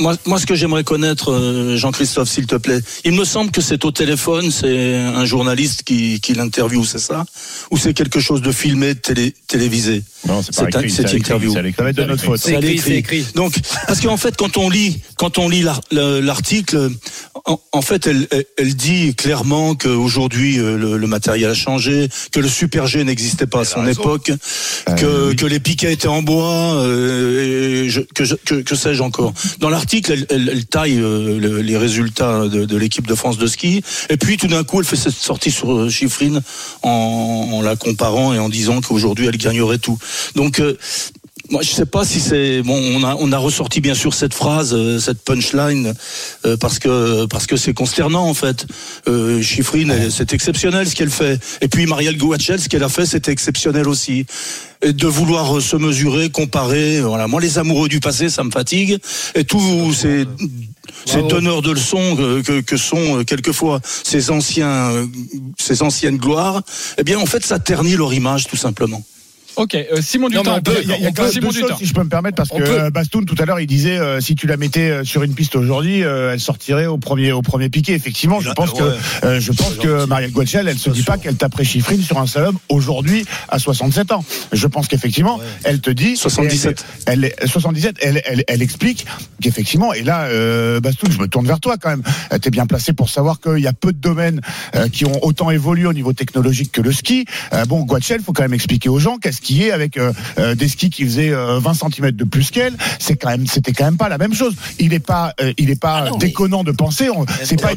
moi, moi, ce que j'aimerais connaître, euh, Jean-Christophe, s'il te plaît, il me semble que c'est au téléphone, c'est un journaliste qui, qui l'interviewe, c'est ça? Ou c'est quelque chose de filmé, télé, télévisé? Non, c'est pas écrit. cette interview. Ça va être de notre faute. C'est écrit. Donc, parce qu'en fait, quand on lit, quand on lit l'ar- le- l'article, en, en fait, elle, elle- elle dit clairement qu'aujourd'hui euh, le, le matériel a changé, que le Super G n'existait pas à son époque, que, Euh, oui. que les piquets étaient en bois, euh, et je- que, je- que, que sais-je encore. Dans l'article, elle, taille euh, le- les résultats de, de l'équipe de France de ski, et puis tout d'un coup, elle fait cette sortie sur euh, Chiffrine en, en la comparant et en disant qu'aujourd'hui, elle gagnerait tout. Donc euh, Moi, je sais pas si c'est bon. On a on a ressorti bien sûr cette phrase, euh, cette punchline, euh, parce que parce que c'est consternant en fait. Euh, Chiffrine, c'est exceptionnel ce qu'elle fait. Et puis Marielle Gouachel, ce qu'elle a fait, c'était exceptionnel aussi. Et de vouloir euh, se mesurer, comparer, voilà. Moi, les amoureux du passé, ça me fatigue. Et tous ces ces donneurs de leçons que, que, que sont euh, quelquefois ces anciens euh, ces anciennes gloires, eh bien en fait, ça ternit leur image tout simplement. Ok, euh, Simon Dutin. on peut- Il y a, y a Simon deux choses, Dutin. si je peux me permettre, parce On que peut. euh, Bastoun tout à l'heure il disait euh, si tu la mettais sur une piste aujourd'hui, euh, elle sortirait au premier au premier piqué. Effectivement, je pense que ouais. euh, je pense que Marielle Guachel, elle se dit pas qu'elle taperait Chiffrine sur un slalom aujourd'hui à 67 ans. Je pense qu'effectivement, elle te dit 77. Elle, elle- 77, elle, elle, elle explique qu'effectivement, et là, euh, Bastoun, je me tourne vers toi quand même. Euh, T'es bien placé pour savoir qu'il y a peu de domaines euh, qui ont autant évolué au niveau technologique que le ski. Euh, bon, Guachel, faut quand même expliquer aux gens qu'est-ce est avec euh, euh, des skis qui faisaient euh, 20 cm de plus qu'elle. C'est quand même, c'était quand même pas la même chose. Il est pas, euh, il est pas Ah non, déconnant de penser. C'est pas,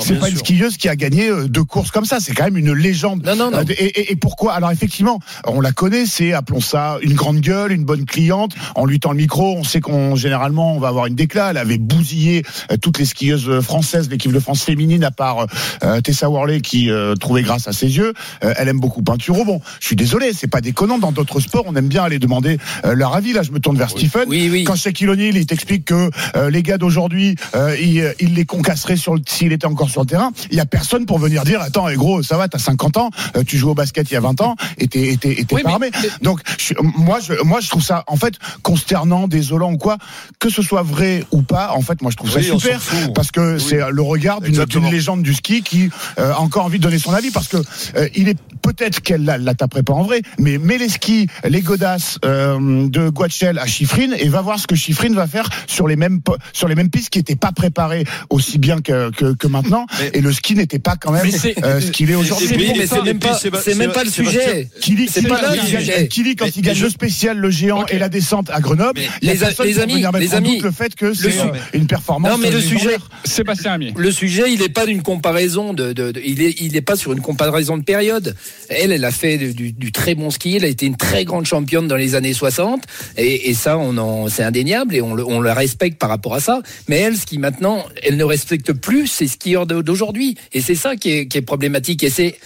c'est une skieuse qui a gagné euh, deux courses comme ça. C'est quand même une légende. Non, non, non. Euh, Et, et- et pourquoi? Alors effectivement, on la connaît, c'est appelons ça une grande gueule, une bonne cliente. En lui tend le micro, on sait qu'on généralement on va avoir une déclat. Elle avait bousillé euh, toutes les skieuses françaises, l'équipe de France féminine, à part euh, Tessa Worley qui euh, trouvait grâce à ses yeux. Euh, elle aime beaucoup Pinturo. Bon, je suis désolé, c'est pas déconnant. Dans d'autres sports, on aime bien aller demander euh, leur avis. Là, je me tourne vers Stephen. Oui, oui. Quand Shaquille O'Neal, il t'explique que euh, les gars d'aujourd'hui, euh, il, il les concasserait sur le, s'il était encore sur le terrain. Il y a personne pour venir dire, attends, eh, gros, ça va, t'as 50 ans, euh, tu joues au basket il y a 20 ans, et t'es, et t'es, et t'es Oui, pas armé. mais- Donc, je, moi, je, moi, je trouve ça, en fait, consternant, désolant ou quoi, que ce soit vrai ou pas. En fait, moi, je trouve ça super parce que c'est le regard d'une, légende du ski qui euh, a encore envie de donner son avis parce que euh, il est peut-être qu'elle la, la taperait pas en vrai, mais les skis, les godasses euh, de Guachel à Chiffrine et va voir ce que Chiffrine va faire sur les mêmes sur les mêmes pistes qui n'étaient pas préparées aussi bien que, que, que maintenant Mais- et le ski n'était pas quand même euh, ce qu'il est aujourd'hui. C'est Oui, bon, mais et c'est même pas, Séba- c'est même pas le sujet. Kili, pas le sujet. Kili, quand Mais- il gagne je- le spécial, le géant et la descente à Grenoble, il y a les personne les amis, les amis, le fait que c'est euh, une performance. Non, mais le sujet, Sébastien Amier. Le sujet, il n'est pas d'une comparaison de, il est, il est pas sur une comparaison de période. Elle, elle a fait du, du très bon ski. Elle a été une très grande championne dans les années 60. Et, ça, on en, c'est indéniable et on, la respecte par rapport à ça. Mais elle, ce qui maintenant, elle ne respecte plus ces skieurs d'aujourd'hui. Et c'est ça qui est problématique. Et c'est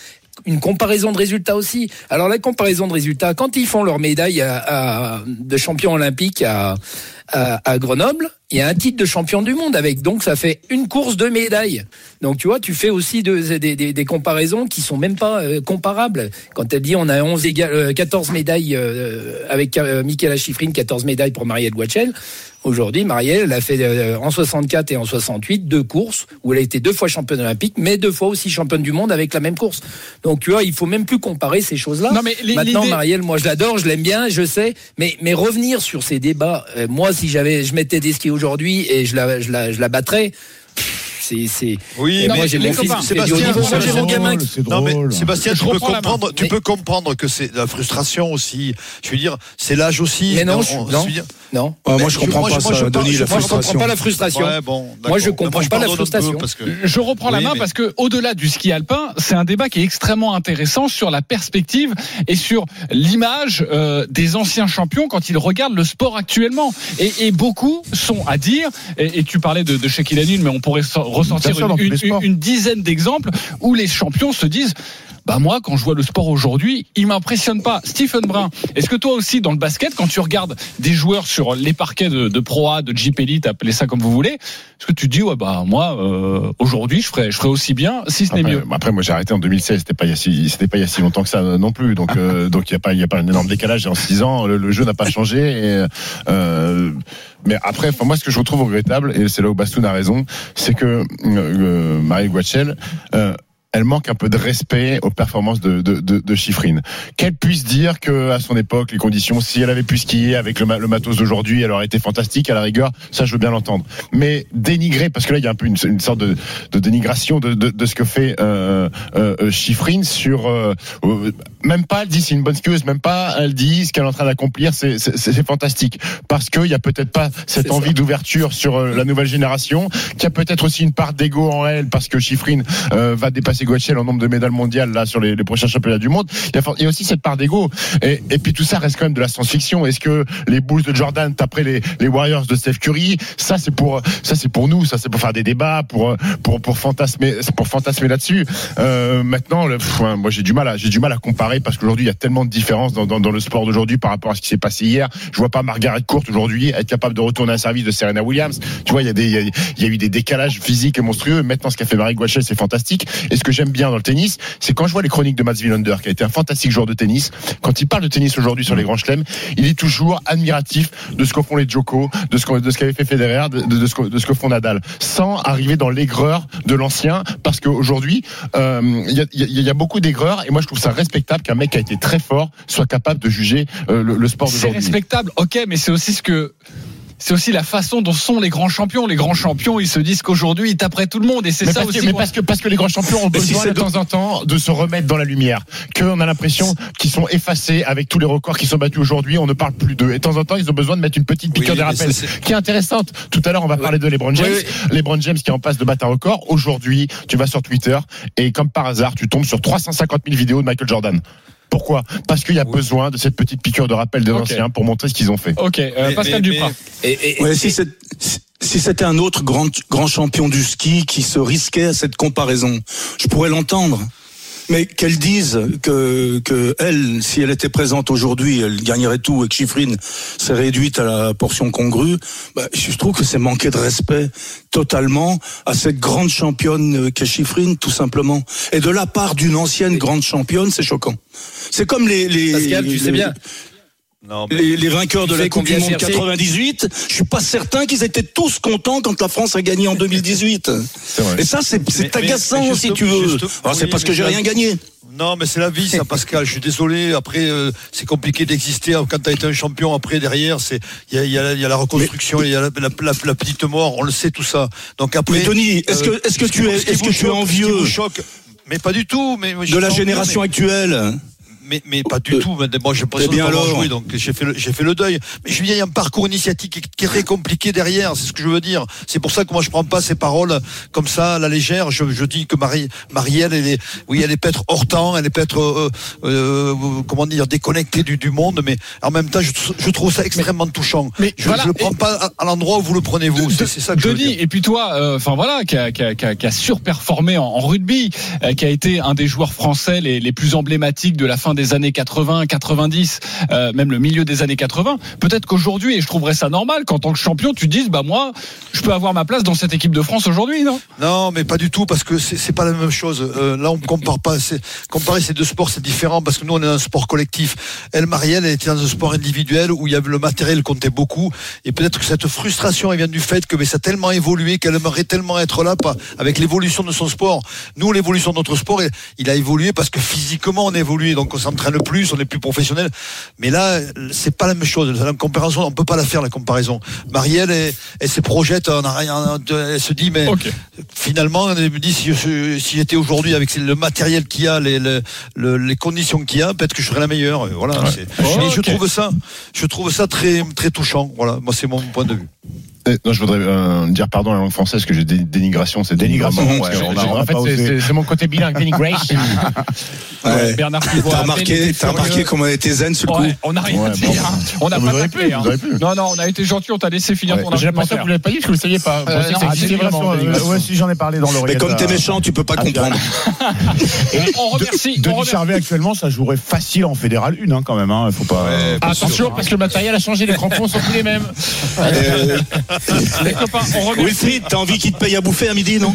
une comparaison de résultats aussi. Alors la comparaison de résultats, quand ils font leur médaille à- à- de champion olympique à, à, Grenoble, il y a un titre de champion du monde avec. Donc ça fait une course de médailles. Donc tu vois, tu fais aussi de- des, des- des comparaisons qui sont même pas euh, comparables. Quand elle dit on a 11 éga- euh, 14 médailles euh, avec euh, Michaela Schifrin, 14 médailles pour Marielle Guachel. Aujourd'hui, Marielle, elle a fait euh, en 64 et en 68 deux courses où elle a été deux fois championne olympique, mais deux fois aussi championne du monde avec la même course. Donc tu vois, il faut même plus comparer ces choses-là. Maintenant, Marielle, moi je l'adore, je l'aime bien, je sais, mais mais revenir sur ces débats, euh, moi si j'avais, je mettais des skis aujourd'hui et je la je la je la battrais. pff, C'est, c'est... Oui, mais moi j'ai mon fils Sébastien, j'ai mon gamin Non mais. Sébastien, Je tu peux comprendre, tu peux comprendre que c'est la frustration aussi. Je veux dire, c'est l'âge aussi. Mais non, non. moi, je comprends pas ça, Denis, la je comprends frustration. pas la frustration. Moi, je comprends pas la frustration. Je reprends la main parce que au-delà du ski alpin, c'est un débat qui est extrêmement intéressant sur la perspective et sur l'image euh, des anciens champions quand ils regardent le sport actuellement. Et, beaucoup sont à dire, et, tu parlais de, de Shaquille O'Neal, mais on pourrait ressortir sûr, une, une- une dizaine d'exemples où les champions se disent. Bah moi, quand je vois le sport aujourd'hui, il m'impressionne pas. Stephen Brun, est-ce que toi aussi, dans le basket, quand tu regardes des joueurs sur les parquets de, de Pro A, de Jeep Elite, appelez ça comme vous voulez, est-ce que tu te dis ouais bah moi euh, aujourd'hui je ferais je ferais aussi bien si ce n'est mieux? après, moi j'ai arrêté en 2016, c'était pas il y a si, c'était pas il y a si longtemps que ça euh, non plus, donc euh, donc il y a pas il y a pas un énorme décalage. En six ans, le, le jeu n'a pas changé. Et, euh, mais après, enfin, moi ce que je retrouve regrettable et c'est là où Bastoun a raison, c'est que euh, euh, Marie Guachel. Euh, elle manque un peu de respect aux performances de, de, de, de Chiffrine. Qu'elle puisse dire que à son époque, les conditions, si elle avait pu skier avec le, le matos d'aujourd'hui, elle aurait été fantastique à la rigueur. Ça, je veux bien l'entendre. Mais dénigrer, parce que là, il y a un peu une, une sorte de, de dénigration de, de, de ce que fait euh, euh, euh, Chiffrine sur euh, même pas. Elle dit c'est une bonne skieuse, même pas. Elle dit ce qu'elle est en train d'accomplir, c'est fantastique. Parce qu'il y a peut-être pas cette envie d'ouverture sur euh, la nouvelle génération, qu'il y a peut-être aussi une part d'ego en elle, parce que Chiffrine euh, va dépasser dépasser Guachel en nombre de médailles mondiales là sur les, prochains championnats du monde. Il y, a, aussi cette part d'ego. Et, puis tout ça reste quand même de la science-fiction. Est-ce que les Bulls de Jordan après les, Warriors de Steph Curry, ça c'est pour ça c'est pour nous, ça c'est pour faire des débats, pour pour pour fantasmer pour fantasmer là-dessus. Euh, maintenant, moi j'ai du mal à j'ai du mal à comparer parce qu'aujourd'hui il y a tellement de différences dans, le sport d'aujourd'hui par rapport à ce qui s'est passé hier. Je vois pas Margaret Court aujourd'hui être capable de retourner un service de Serena Williams. Tu vois, il y a y a, eu des décalages physiques et monstrueux. Maintenant, ce qu'a fait Marie Guachel, c'est fantastique. Et ce que j'aime bien dans le tennis, c'est quand je vois les chroniques de Mats Wilander, qui a été un fantastique joueur de tennis. Quand il parle de tennis aujourd'hui sur les grands chelems, il est toujours admiratif de ce que font les Djoko, de ce qu'avait fait Federer, de, de, de ce que, font Nadal, sans arriver dans l'aigreur de l'ancien, parce qu'aujourd'hui, euh, il y, a, il y a- il y a beaucoup d'aigreur, et moi je trouve ça respectable qu'un mec qui a été très fort soit capable de juger euh, le, le sport C'est d'aujourd'hui. respectable, ok, mais c'est aussi ce que. C'est aussi la façon dont sont les grands champions. Les grands champions, ils se disent qu'aujourd'hui, ils taperaient tout le monde. Et c'est ça parce, aussi. que, mais parce que parce que les grands champions ont si besoin c'est de temps en temps de se remettre dans la lumière. Qu'on a l'impression qu'ils sont effacés avec tous les records qui sont battus aujourd'hui. On ne parle plus d'eux. Et de temps en temps, ils ont besoin de mettre une petite piqûre Oui, de rappel qui est intéressante. Tout à l'heure, on va parler de LeBron James. LeBron James qui est en passe de battre un record. Aujourd'hui, tu vas sur Twitter et comme par hasard, tu tombes sur 350 000 vidéos de Michael Jordan. Pourquoi Parce qu'il y a besoin de cette petite piqûre de rappel des anciens pour montrer ce qu'ils ont fait. Ok, euh, Mais- Pascal mais- Duprat. Et, et- Ouais, si c'est- si c'était un autre grand, grand champion du ski qui se risquait à cette comparaison, je pourrais l'entendre. Mais qu'elle dise que, que elle, si elle était présente aujourd'hui, elle gagnerait tout et que Chiffrine s'est réduite à la portion congrue, bah, je trouve que c'est manquer de respect totalement à cette grande championne qu'est Chiffrine, tout simplement. Et de la part d'une ancienne grande championne, c'est choquant. C'est comme les, les, Pascal, tu les- sais bien. Non, mais- les, les vainqueurs de la Coupe du Monde chercher 98, je suis pas certain qu'ils étaient tous contents quand la France a gagné en 2018. C'est vrai. Et ça, c'est mais- agaçant, mais si tu veux. Alors, c'est parce que j'ai rien gagné. Non, mais c'est la vie, ça, Pascal. Je suis désolé. Après, euh, c'est compliqué d'exister quand tu as été un champion. Après, derrière, c'est il y a, il y, a, il y a la reconstruction, il y a la, la- la- la petite mort. On le sait tout ça. Donc après. Mais est-ce que- est-ce que tu es- est-ce que tu es envieux Mais pas du tout. Mais De la génération actuelle? Mais, mais pas du tout. Mais Moi, j'ai l'impression bien de pas alors joué, donc j'ai fait, le, j'ai fait le deuil. Mais je dire, il y a un parcours initiatique qui est- très compliqué derrière. C'est ce que je veux dire. C'est pour ça que moi, je prends pas ces paroles comme ça à la légère. Je, je dis que Marie, Marielle, elle est, oui, elle est peut-être hors temps, elle est peut-être, euh, euh, comment dire, déconnectée du, du monde. Mais en même temps, je, je trouve ça extrêmement touchant. mais je, voilà, je le prends pas à, à l'endroit où vous le prenez vous. C'est, ça que je veux Denis, dire. et puis toi, euh, enfin voilà, qui a, qui a- qui a- qui a surperformé en, en rugby, euh, qui a été un des joueurs français les, les plus emblématiques de la fin des années 80, 90, euh, même le milieu des années 80. Peut-être qu'aujourd'hui, et je trouverais ça normal, qu'en tant que champion, tu dises, bah moi, je peux avoir ma place dans cette équipe de France aujourd'hui, non? Non, mais pas du tout, parce que c'est pas la même chose. Euh, là, on compare pas. Comparer ces deux sports, c'est différent, parce que nous, on est dans un sport collectif. Elle, Marielle, elle était dans un sport individuel où il y avait le matériel comptait beaucoup, et peut-être que cette frustration, elle vient du fait que mais ça a tellement évolué qu'elle aimerait tellement être là, pas avec l'évolution de son sport. Nous, l'évolution de notre sport, il a évolué parce que physiquement, on a évolué, donc on s'entraîne plus, on est plus professionnel. Mais là, c'est pas la même chose. La comparaison, on peut pas la faire la comparaison. Marielle, elle, elle se projette, on a rien, elle se dit mais finalement, elle me dit si, si j'étais aujourd'hui avec le matériel qu'il y a, les, les, le- les conditions qu'il y a, peut-être que je serais la meilleure. Voilà. je trouve ça, je trouve ça très très touchant. Voilà. Moi, c'est mon point de vue. Eh, Non, je voudrais euh, dire pardon à la langue française que j'ai dé- dénigration, c'est Dénigration, ouais, on a- on a en fait, c'est- mon côté bilingue, dénigration. Ouais. Bernard Pivot. T'as remarqué, t'as remarqué comment elle était zen, ce coup Ouais, on n'a rien Ouais, dit. bon. hein. On n'a pas tapé. hein. Non, non, on a été gentil, on t'a laissé finir Ouais, ton J'ai l'impression que vous l'avez pas dit parce que vous ne saviez pas. Euh, euh, ouais, si j'en ai parlé dans Mais l'oreillette. comme t'es euh, méchant, tu peux pas comprendre. On remercie. on Denis Charvet actuellement, ça jouerait facile en fédéral 1 hein, quand même. Faut pas. Attention, parce que le matériel a changé, les crampons sont plus les mêmes. Euh, Les copains, on remercie. Wilfried, t'as envie qu'il te paye à bouffer à midi, non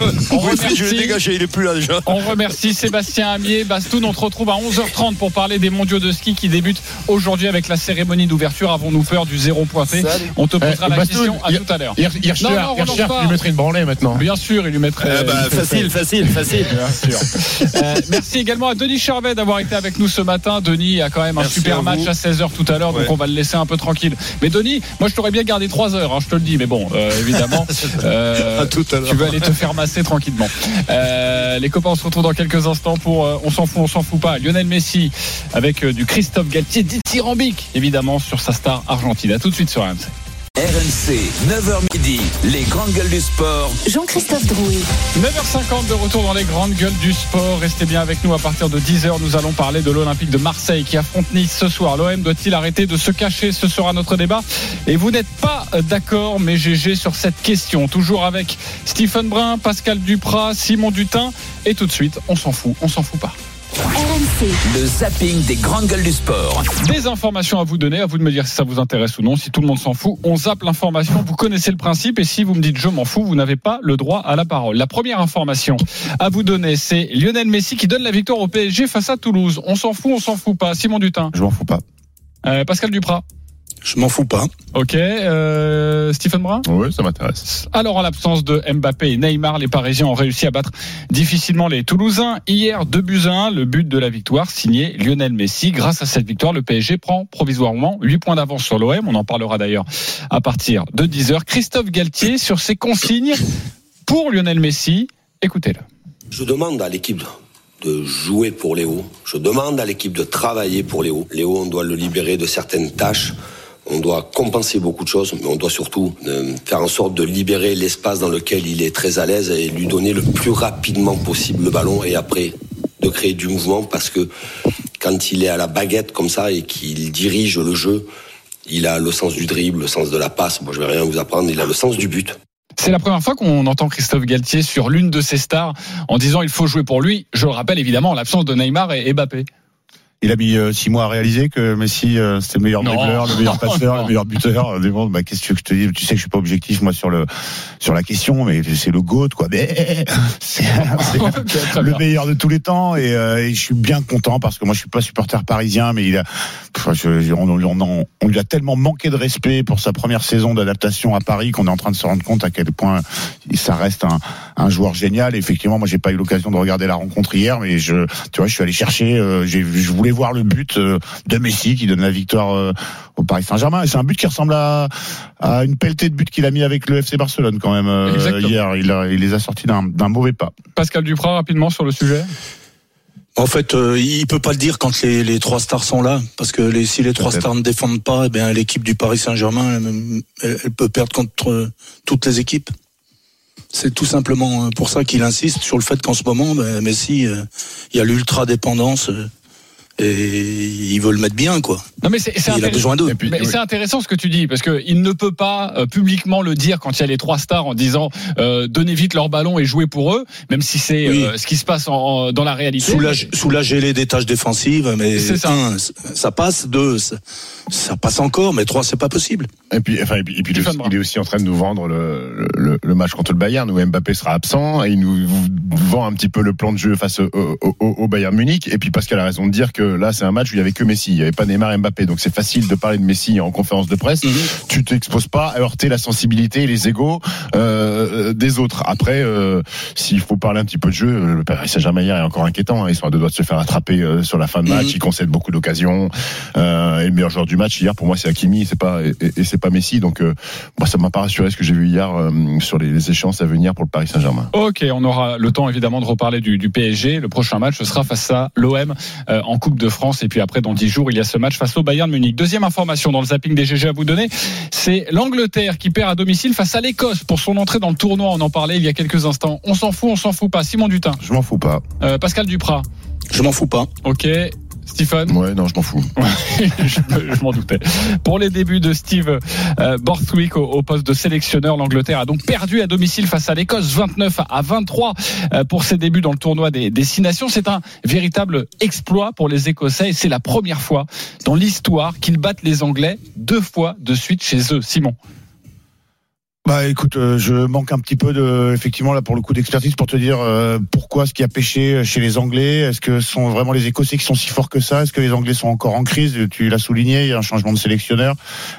On je l'ai remercie. dégagé. Il est plus là déjà. On remercie Sébastien Amier, Bastoun. On te retrouve à 11h30 pour parler des mondiaux de ski qui débutent aujourd'hui avec la cérémonie d'ouverture. Avons-nous peur du zéro pointé On te posera Eh, la Bastoun, question à tout à l'heure. Hirscher, lui mettrait une branlée maintenant. Bien sûr, il lui mettrait. Bah, il mettrait- facile, facile, facile. Euh, merci également à Denis Charvet d'avoir été avec nous ce matin. Denis a quand même un super match à 16h tout à l'heure, donc on va le laisser un peu tranquille. Mais Denis, moi je t'aurais bien gardé 3 heures, hein, je te le dis, mais bon, euh, évidemment, euh, tout à tu vas aller te faire masser tranquillement. Euh, les copains, on se retrouve dans quelques instants pour On s'en fout, on s'en fout pas. Lionel Messi avec du Christophe Galtier dithyrambique, évidemment, sur sa star argentine. À tout de suite sur RMC. RMC, 9h midi, les grandes gueules du sport. Jean-Christophe Drouet. 9h50 de retour dans les grandes gueules du sport. Restez bien avec nous à partir de 10h. Nous allons parler de l'Olympique de Marseille qui affronte Nice ce soir. L'OM doit-il arrêter de se cacher Ce sera notre débat. Et vous n'êtes pas d'accord, mais GG sur cette question. Toujours avec Stephen Brun, Pascal Duprat, Simon Dutin. Et tout de suite, on s'en fout, on s'en fout pas. RMC. Le zapping des grandes gueules du sport. Des informations à vous donner, à vous de me dire si ça vous intéresse ou non. Si tout le monde s'en fout, on zappe l'information. Vous connaissez le principe et si vous me dites je m'en fous, vous n'avez pas le droit à la parole. La première information à vous donner, c'est Lionel Messi qui donne la victoire au PSG face à Toulouse. On s'en fout, on s'en fout pas. Simon Dutin. Je m'en fous pas. Euh, Pascal Duprat. Je m'en fous pas. Ok. Euh, Stephen Brun. Oui, ça m'intéresse. Alors, en l'absence de Mbappé et Neymar, les Parisiens ont réussi à battre difficilement les Toulousains. Hier, 2 buts à 1, le but de la victoire signé Lionel Messi. Grâce à cette victoire, le PSG prend provisoirement 8 points d'avance sur l'OM. On en parlera d'ailleurs à partir de 10h. Christophe Galtier sur ses consignes pour Lionel Messi. Écoutez-le. Je demande à l'équipe de jouer pour Léo. Je demande à l'équipe de travailler pour Léo. Léo, on doit le libérer de certaines tâches. On doit compenser beaucoup de choses, mais on doit surtout euh, faire en sorte de libérer l'espace dans lequel il est très à l'aise et lui donner le plus rapidement possible le ballon et après de créer du mouvement parce que quand il est à la baguette comme ça et qu'il dirige le jeu, il a le sens du dribble, le sens de la passe. Moi, je vais rien vous apprendre. Il a le sens du but. C'est la première fois qu'on entend Christophe Galtier sur l'une de ses stars en disant il faut jouer pour lui. Je le rappelle évidemment en l'absence de Neymar et Mbappé. Il a mis euh, six mois à réaliser que Messi euh, c'était le meilleur dribbleur, le meilleur passeur, le meilleur buteur. Euh, Bon, bah, qu'est-ce que je te dis Tu sais que je suis pas objectif moi sur le sur la question, mais c'est le goat quoi. Mais c'est le meilleur de tous les temps et, euh, et je suis bien content parce que moi je suis pas supporter parisien, mais il a pff, je- je- on, on- on- on lui a tellement manqué de respect pour sa première saison d'adaptation à Paris qu'on est en train de se rendre compte à quel point ça reste un, un joueur génial. Et effectivement, moi j'ai pas eu l'occasion de regarder la rencontre hier, mais je tu vois je suis allé chercher, euh, j'ai je voulais voir le but euh, de Messi qui donne la victoire euh, au Paris Saint-Germain. Et c'est un but qui ressemble à, à une pelletée de buts qu'il a mis avec le FC Barcelone quand même euh, hier. Il, a- il les a sortis d'un d'un mauvais pas. Pascal Duprat rapidement sur le sujet. En fait, euh, il peut pas le dire quand les, les trois stars sont là, parce que les, si les trois Peut-être. stars ne défendent pas, eh bien l'équipe du Paris Saint-Germain, elle, elle- elle peut perdre contre euh, toutes les équipes. C'est tout simplement euh, pour ça qu'il insiste sur le fait qu'en ce moment, ben, Messi, euh, il y a l'ultra dépendance euh, et il veut le mettre bien, quoi. Non mais c'est c'est Il a intéressant- besoin d'eux. Mais c'est intéressant ce que tu dis parce que il ne peut pas euh, publiquement le dire quand il y a les trois stars en disant euh, donnez vite leur ballon et jouez pour eux, même si c'est Oui. euh, ce qui se passe en- en- dans la réalité. Soulager, soulager les des tâches défensives, mais C'est ça. un, ça passe, deux, ça, ça passe encore, mais trois, c'est pas possible. Et puis, enfin, et puis, et puis le- il est aussi en train de nous vendre le, le, le match contre le Bayern où Mbappé sera absent et il nous vend un petit peu le plan de jeu face au, au, au- au Bayern Munich. Et puis Pascal a raison de dire que là, c'est un match où il y avait que Messi, il n'y avait pas Neymar et Mbappé. Donc c'est facile de parler de Messi en conférence de presse. Tu t'exposes pas à heurter la sensibilité et les égaux euh, des autres. Après, euh, s'il faut parler un petit peu de jeu, le Paris Saint-Germain hier est encore inquiétant. hein. Ils sont à deux doigts de se faire attraper euh, sur la fin de match. Mhm. Ils concèdent beaucoup d'occasions. Euh, et le meilleur joueur du match hier, pour moi, c'est Hakimi, c'est pas et, et c'est pas Messi. Donc euh, moi, ça m'a pas rassuré ce que j'ai vu hier euh, sur les, les échéances à venir pour le Paris Saint-Germain. Ok, on aura le temps évidemment de reparler du, du PSG. Le prochain match ce sera face à l'OM euh, en Coupe de France. Et puis après, dans 10 jours, il y a ce match face au Bayern Munich. Deuxième information dans le zapping des GG à vous donner, c'est l'Angleterre qui perd à domicile face à l'Écosse pour son entrée dans le tournoi. On en parlait il y a quelques instants. On s'en fout, on s'en fout pas. Simon Dutin. Je m'en fous pas. Euh, Pascal Duprat. Je m'en fous pas. Ok. Stephen Ouais, non, je m'en fous. je me- je m'en doutais. Pour les débuts de Steve euh, Borthwick au, au poste de sélectionneur, l'Angleterre a donc perdu à domicile face à l'Écosse 29 à 23 euh, pour ses débuts dans le tournoi des, des Six Nations. C'est un véritable exploit pour les Écossais et c'est la première fois dans l'histoire qu'ils battent les Anglais deux fois de suite chez eux. Simon. Bah écoute, euh, je manque un petit peu de, effectivement là pour le coup d'expertise pour te dire euh, pourquoi ce qui a pêché chez les Anglais. Est-ce que ce sont vraiment les Écossais qui sont si forts que ça? Est-ce que les Anglais sont encore en crise? Tu l'as souligné, il y a un changement de sélectionneur.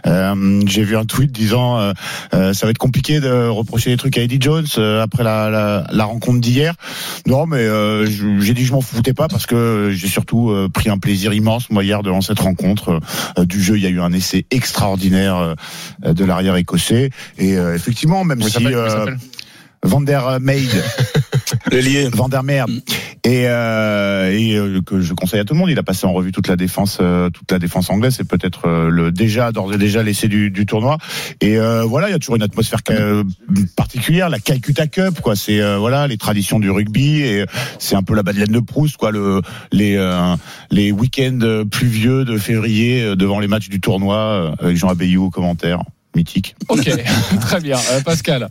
Euh, J'ai vu un tweet disant euh, euh, ça va être compliqué de reprocher des trucs à Eddie Jones euh, après la, la, la rencontre d'hier. Non, mais euh, j'ai dit que je m'en foutais pas parce que j'ai surtout euh, pris un plaisir immense moi hier devant cette rencontre euh, du jeu. Il y a eu un essai extraordinaire euh, de l'arrière écossais et euh, effectivement même si euh, Van der Meij. L'ailier. Van der Meer. Et, euh, et euh, que je conseille à tout le monde. Il a passé en revue toute la défense, euh, toute la défense anglaise. C'est peut-être euh, le déjà d'ores et déjà l'essai du, du tournoi. Et euh, voilà, il y a toujours une atmosphère euh, particulière, la Calcutta Cup, quoi. C'est euh, voilà les traditions du rugby et c'est un peu la Madeleine de Proust, quoi. Le les euh, les week-ends pluvieux de février devant les matchs du tournoi avec Jean Abeyou au commentaire. Mythique. Ok, très bien. Euh, Pascal.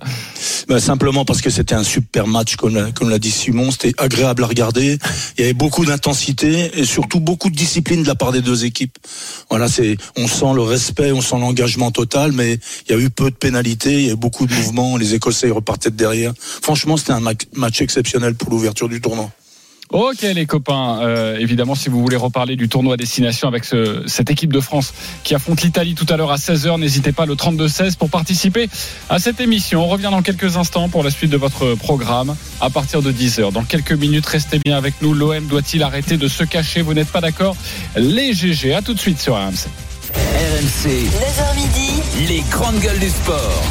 Ben, simplement parce que c'était un super match, comme l'a, comme l'a dit Simon. C'était agréable à regarder. Il y avait beaucoup d'intensité et surtout beaucoup de discipline de la part des deux équipes. Voilà, c'est, on sent le respect, on sent l'engagement total, mais il y a eu peu de pénalités, il y a eu beaucoup de mouvements. Les Écossais repartaient de derrière. Franchement, c'était un ma- match exceptionnel pour l'ouverture du tournoi. Ok les copains, Euh, évidemment si vous voulez reparler du tournoi destination avec ce- cette équipe de France qui affronte l'Italie tout à l'heure à 16h, n'hésitez pas le 32-16 pour participer à cette émission. On revient dans quelques instants pour la suite de votre programme à partir de 10h. Dans quelques minutes, restez bien avec nous. L'OM doit-il arrêter de se cacher? Vous n'êtes pas d'accord? Les GG, à tout de suite sur RMC. RMC, 9h midi, les grandes gueules du sport.